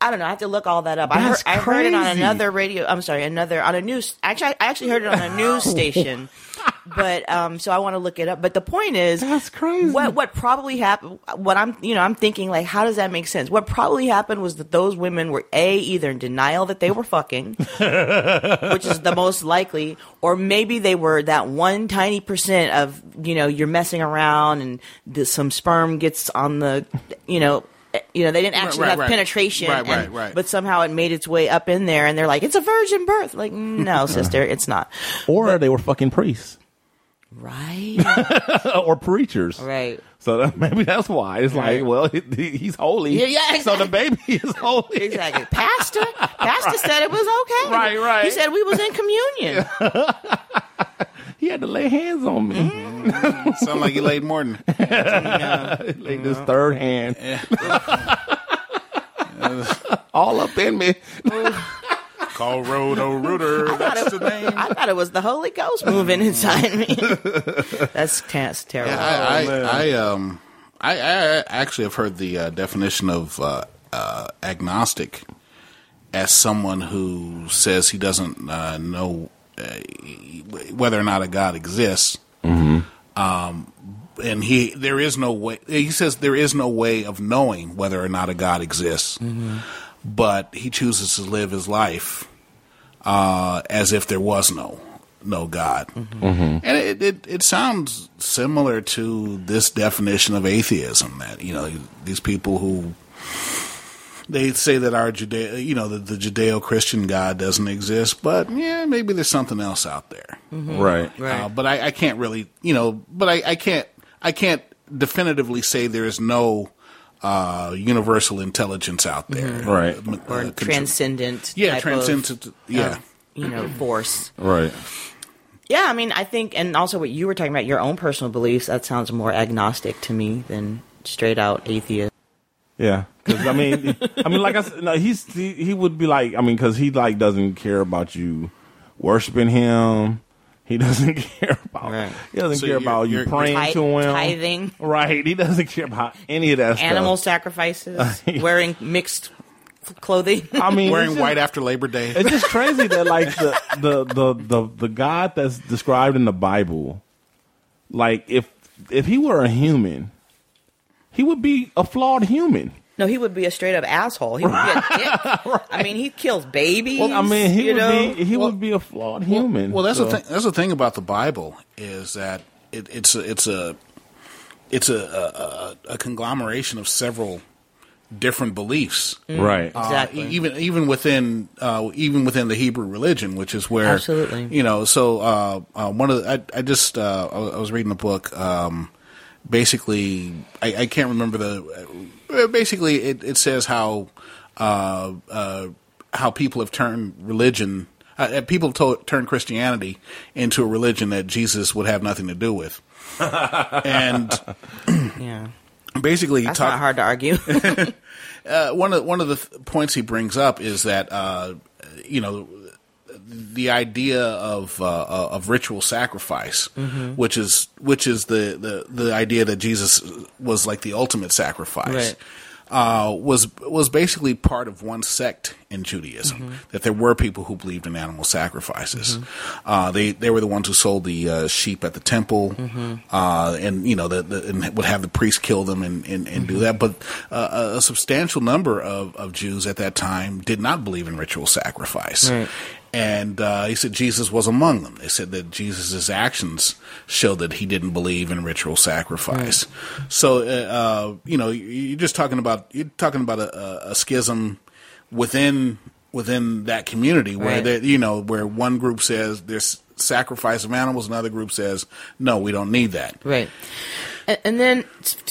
I don't know. I have to look all that up. I heard, That's I heard it on another radio. I'm sorry, another on a news. Actually, I actually heard it on a news station. But um, so I want to look it up. But the point is, that's crazy. What what probably happened? What I'm you know I'm thinking like, how does that make sense? What probably happened was that those women were a either in denial that they were fucking, which is the most likely, or maybe they were that one tiny percent of you know you're messing around and some sperm gets on the you know. You know, they didn't actually right, have right. penetration, Right, right, and- right. but somehow it made its way up in there, and they're like, "It's a virgin birth." Like, no, sister, it's not. Or they were fucking priests. Right. or preachers. Right. So that, maybe that's why. It's Right. like, well, he, he- he's holy. Yeah, yeah, So the baby is holy. Exactly. Pastor, Pastor said it was okay. Right, right. He said we was in communion. He had to lay hands on me. Mm-hmm. Sound like he laid more than Laid this third hand. All up in me. Call Roto-Rooter. That's the name. I thought it was the Holy Ghost moving inside me. That's, that's terrible. Yeah, I, I, I um, I, I actually have heard the uh, definition of uh, uh, agnostic as someone who says he doesn't uh, know whether or not a God exists. Um, and he, there is no way. He says there is no way of knowing whether or not a God exists. But he chooses to live his life uh, as if there was no no God. Mm-hmm. And it, it it sounds similar to this definition of atheism that you know these people who they say that our Judeo, you know, the, the Judeo-Christian God doesn't exist, but yeah, maybe there's something else out there, Mhm. Right. Uh, but I, I can't really, you know, but I, I can't, I can't definitively say there is no uh, universal intelligence out there, Mhm. Right. Uh, or uh, contr- transcendent. Yeah, type transcendent. Of, yeah. of, you know, force. Right. Yeah, I mean, I think, and also what you were talking about, your own personal beliefs. That sounds more agnostic to me than straight out atheist. Yeah, because I mean, I mean, like I said, no, he's he, he would be like, I mean, because he like doesn't care about you worshiping him. He doesn't care about. He doesn't So care you're- about you praying Ti- to him. tithing. Right. He doesn't care about any of that stuff. Animal sacrifices, wearing mixed clothing. I mean, wearing just- white after Labor Day. It's just crazy that like the, the the the the God that's described in the Bible, like if if he were a human, he would be a flawed human. No, he would be a straight up asshole. He would be a dick. I mean, he kills babies. Well, I mean, he would know? be he would be a flawed human. Well, that's so. the thing. That's the thing about the Bible is that it, it's a, it's a it's a, a, a, a conglomeration of several different beliefs, Mm. Right. Uh, Exactly. even even within uh, even within the Hebrew religion, which is where Absolutely. you know. So uh, uh, one of the, I, I just uh, I was- I was reading a book. Um, basically, I, I can't remember the. uh, Basically, it, it says how uh, uh, how people have turned religion. Uh, people have to- turned Christianity into a religion that Jesus would have nothing to do with, and yeah, basically, That's talk- not hard to argue. uh, one of one of the th- points he brings up is that uh, you know the idea of uh, of ritual sacrifice, Mhm. which is which is the, the the idea that Jesus was like the ultimate sacrifice. Right. Uh, was was basically part of one sect in Judaism Mhm. that there were people who believed in animal sacrifices. Mhm. Uh, they they were the ones who sold the uh, sheep at the temple, Mhm. uh, and you know the, the and would have the priest kill them and and, and do Mhm. that. But uh, a substantial number of, of Jews at that time did not believe in ritual sacrifice. Right. And uh, he said Jesus was among them. They said that Jesus' actions showed that he didn't believe in ritual sacrifice. So, uh, uh, you know, you're just talking about you're talking about a, a- schism within within that community where Right. you know where one group says there's sacrifice of animals, another group says no, we don't need that. Right. And, and then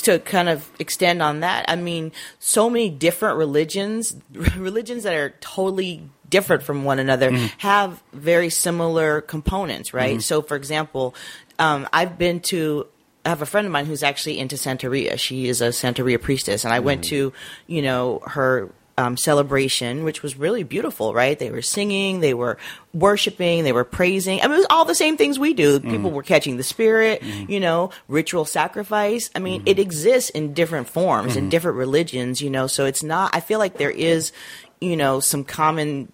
to kind of extend on that, I mean, so many different religions, religions that are totally different from one another, Mhm. have very similar components, right? Mhm. So, for example, um, I've been to. I have a friend of mine who's actually into Santeria. She is a Santeria priestess, and I went to, you know, her um, celebration, which was really beautiful, right? They were singing, they were worshiping, they were praising. I mean, it was all the same things we do. People were catching the spirit, you know, ritual sacrifice. I mean, it exists in different forms in Mhm. different religions, you know, so it's not, I feel like there is, you know, some common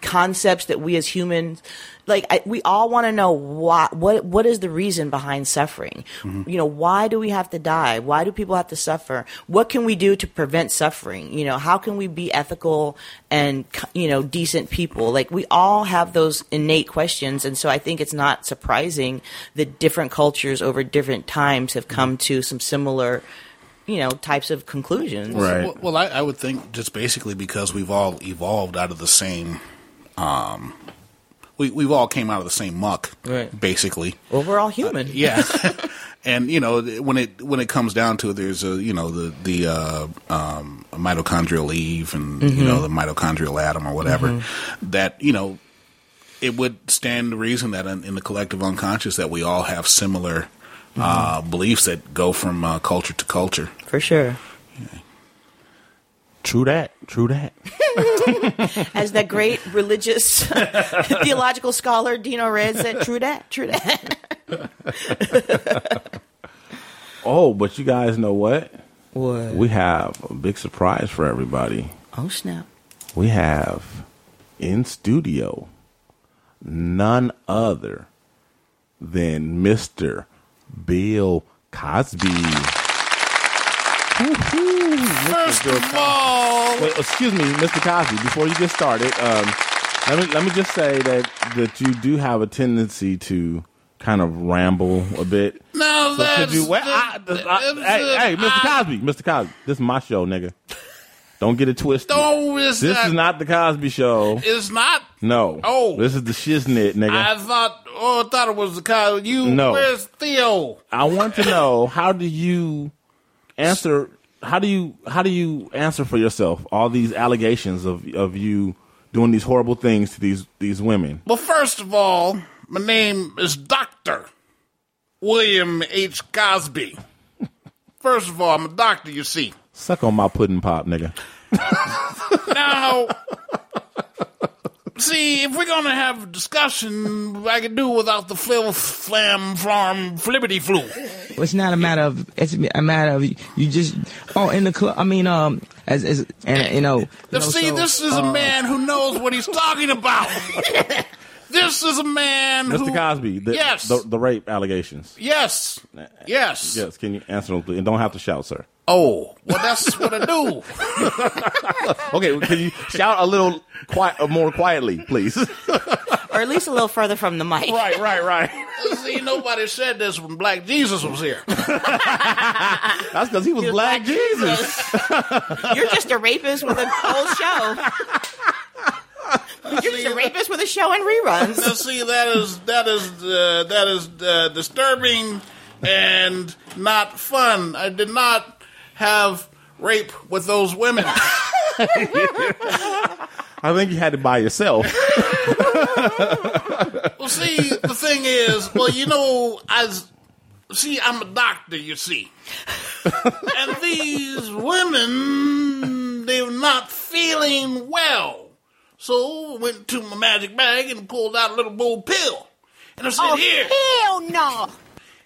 concepts that we as humans like I, we all want to know why what what is the reason behind suffering? Mm-hmm. You know why do we have to die? Why do people have to suffer? What can we do to prevent suffering? You know how can we be ethical and you know decent people? Like we all have those innate questions and so i think it's not surprising that different cultures over different times have come to some similar you know types of conclusions. Well, well I, I would think just basically because we've all evolved out of the same. Um, we we've all came out of the same muck, Right. basically. well we're all human Yeah, and you know when it when it comes down to it, there's a you know the the uh, um, mitochondrial Eve and you Mhm. know the mitochondrial Adam or whatever Mhm. that you know it would stand to reason that in, in the collective unconscious that we all have similar uh, beliefs that go from uh, culture to culture. for sure True that. True that. as that great religious theological scholar Dino Red said, "True that, true that." Oh, but you guys know what? What? We have a big surprise for everybody. oh snap! We have in studio none other than Mr. Bill Cosby. First of all, Wait, excuse me, Mr. Cosby. Before you get started, um, let me let me just say that that you do have a tendency to kind of ramble a bit. No, So that's you? Wait, the- I, I- hey, hey, Mr. Cosby, Mr. Cosby, this is my show, nigga. Don't get it twisted. No, it's this not. is not the Cosby Show. It's not. No. Oh. this is the shiznit, nigga. I thought. Oh, I thought it was the Cosby. You. No. Where's Theo? I want to know how do you answer how do you how do you answer for yourself all these allegations of of you doing these horrible things to these these women? Well, first of all, my name is Doctor William H. Cosby. First of all, I'm a doctor. You see. Suck on my pudding pop, nigga. Now, see, if we're gonna have a discussion, I can do without the flim flam farm flippity flu. It's not a matter of. It's a matter of you just. Oh, in the club. I mean, um, as as and you know. you know, see, so, this is a uh, man who knows what he's talking about. this is a man Mr. who. Cosby, the, Yes. the, the rape allegations. Yes. Yes. Yes, can you answer them, please? And don't have to shout, sir. Oh, well, that's what I do. Okay, can you shout a little quiet, uh, more quietly, please? or at least a little further from the mic. Right, right, right. See, nobody said this when Black Jesus was here. That's because he was black, Jesus. You're just a rapist with a whole show. You're just a rapist with a show and reruns. Now, see, that is that is uh, that is uh, disturbing and not fun. I did not have rape with those women. I think you had it by yourself. Well, see, the thing is, well, you know, as see, I'm a doctor, you see, and these women, they're not feeling well. So I went to my magic bag and pulled out a little gold pill, and I said, Oh, "Here, hell no!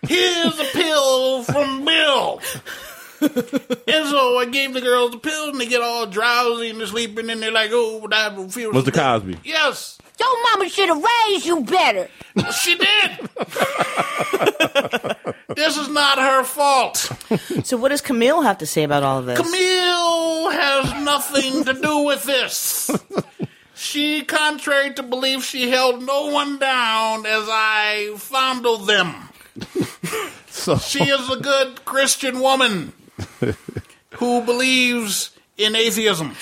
here's a pill from Bill." and so I gave the girls the pill, and they get all drowsy and they're sleeping, and they're like, "Oh, but I don't feel." Mr. Cosby. Yes. Your mama should have raised you better. She did. this is not her fault. So, what does Camille have to say about all of this? Camille has nothing to do with this. She, contrary to belief, she held no one down as I fondled them. So She is a good Christian woman who believes in atheism.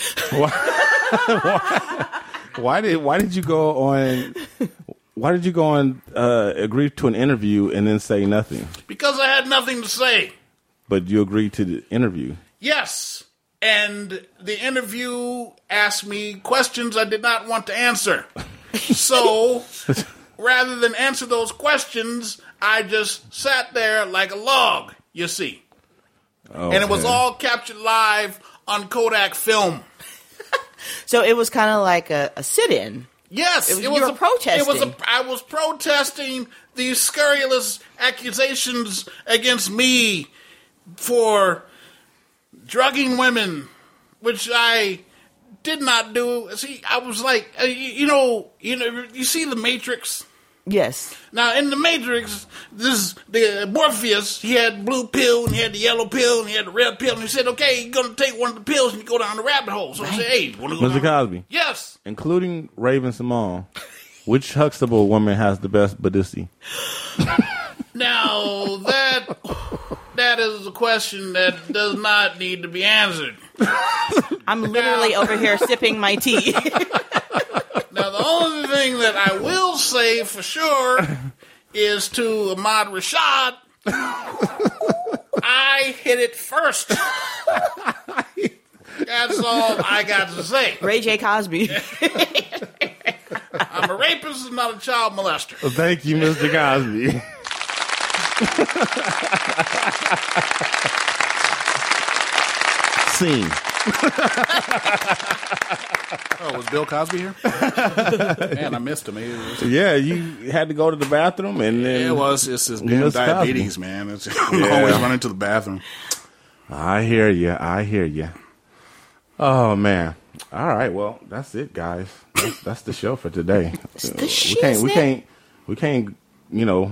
why did why did you go on? Why did you go on? Uh, agree to an interview and then say nothing, Because I had nothing to say. but you agreed to the interview. Yes. And the interview asked me questions I did not want to answer. So rather than answer those questions, I just sat there like a log, you see. And it was all captured live on Kodak film. So, it was kind of like a, a sit in. Yes, It was- it was you were a, protest. It was a, I was protesting these scurrilous accusations against me for drugging women, which I did not do. See, I was like, uh, you, you know, you know, you see the Matrix. Yes. Now in the Matrix, this the Morpheus. He had blue pill and he had the yellow pill and he had the red pill. And he said, "Okay, you're gonna take one of the pills and you go down the rabbit hole." So I said, "Hey, you wanna go Mr. down?" Cosby, Yes. including Raven-Symoné, which Huxtable woman has the best bodicity? Now that that is a question that does not need to be answered. I'm literally over here sipping my tea. Now the only thing that I will say for sure is to Ahmad Rashad. I hit it first. That's all I got to say. Ray J. Cosby. I'm a rapist and not a child molester. Thank you, Mr. Cosby. Scene. Oh, was Bill Cosby here? Man, I missed him. Was- Yeah, you had to go to the bathroom and then It was. It's his You damn missed Cosby. diabetes, man. It's, I'm Yeah. always running to the bathroom. I hear you. I hear you. Oh man. All right. Well, that's it, guys. That's, that's the show for today. the we can't. We can't. We can't. You know,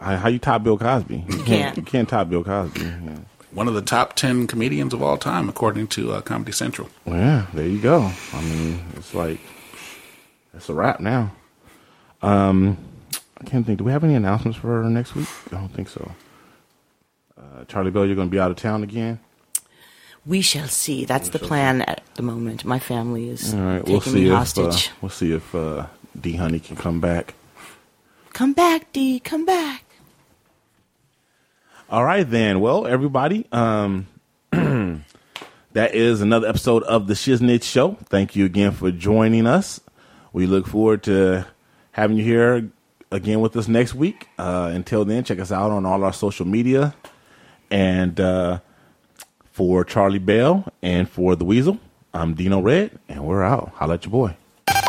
how, how you top Bill Cosby? You can't. You can't top Bill Cosby. Yeah. One of the top ten comedians of all time, according to uh, Comedy Central. Well, yeah, there you go. I mean, it's like it's a wrap now. Um, I can't think. Do we have any announcements for next week? I don't think so. Uh, Charlie Belle, you're going to be out of town again. We shall see. That's the plan at the moment. My family is All right, taking we'll see me if uh, hostage. we'll see if uh, D Honey can come back. Come back, D. Come back. All right, then. Well, everybody, um, that is another episode of the Shiznit Show. Thank you again for joining us. We look forward to having you here again with us next week. Uh, until then, check us out on all our social media. And uh, for Charlie Belle and for the Weasel, I'm Dino Red, and we're out. Holla at your boy.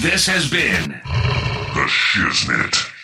This has been The Shiznit.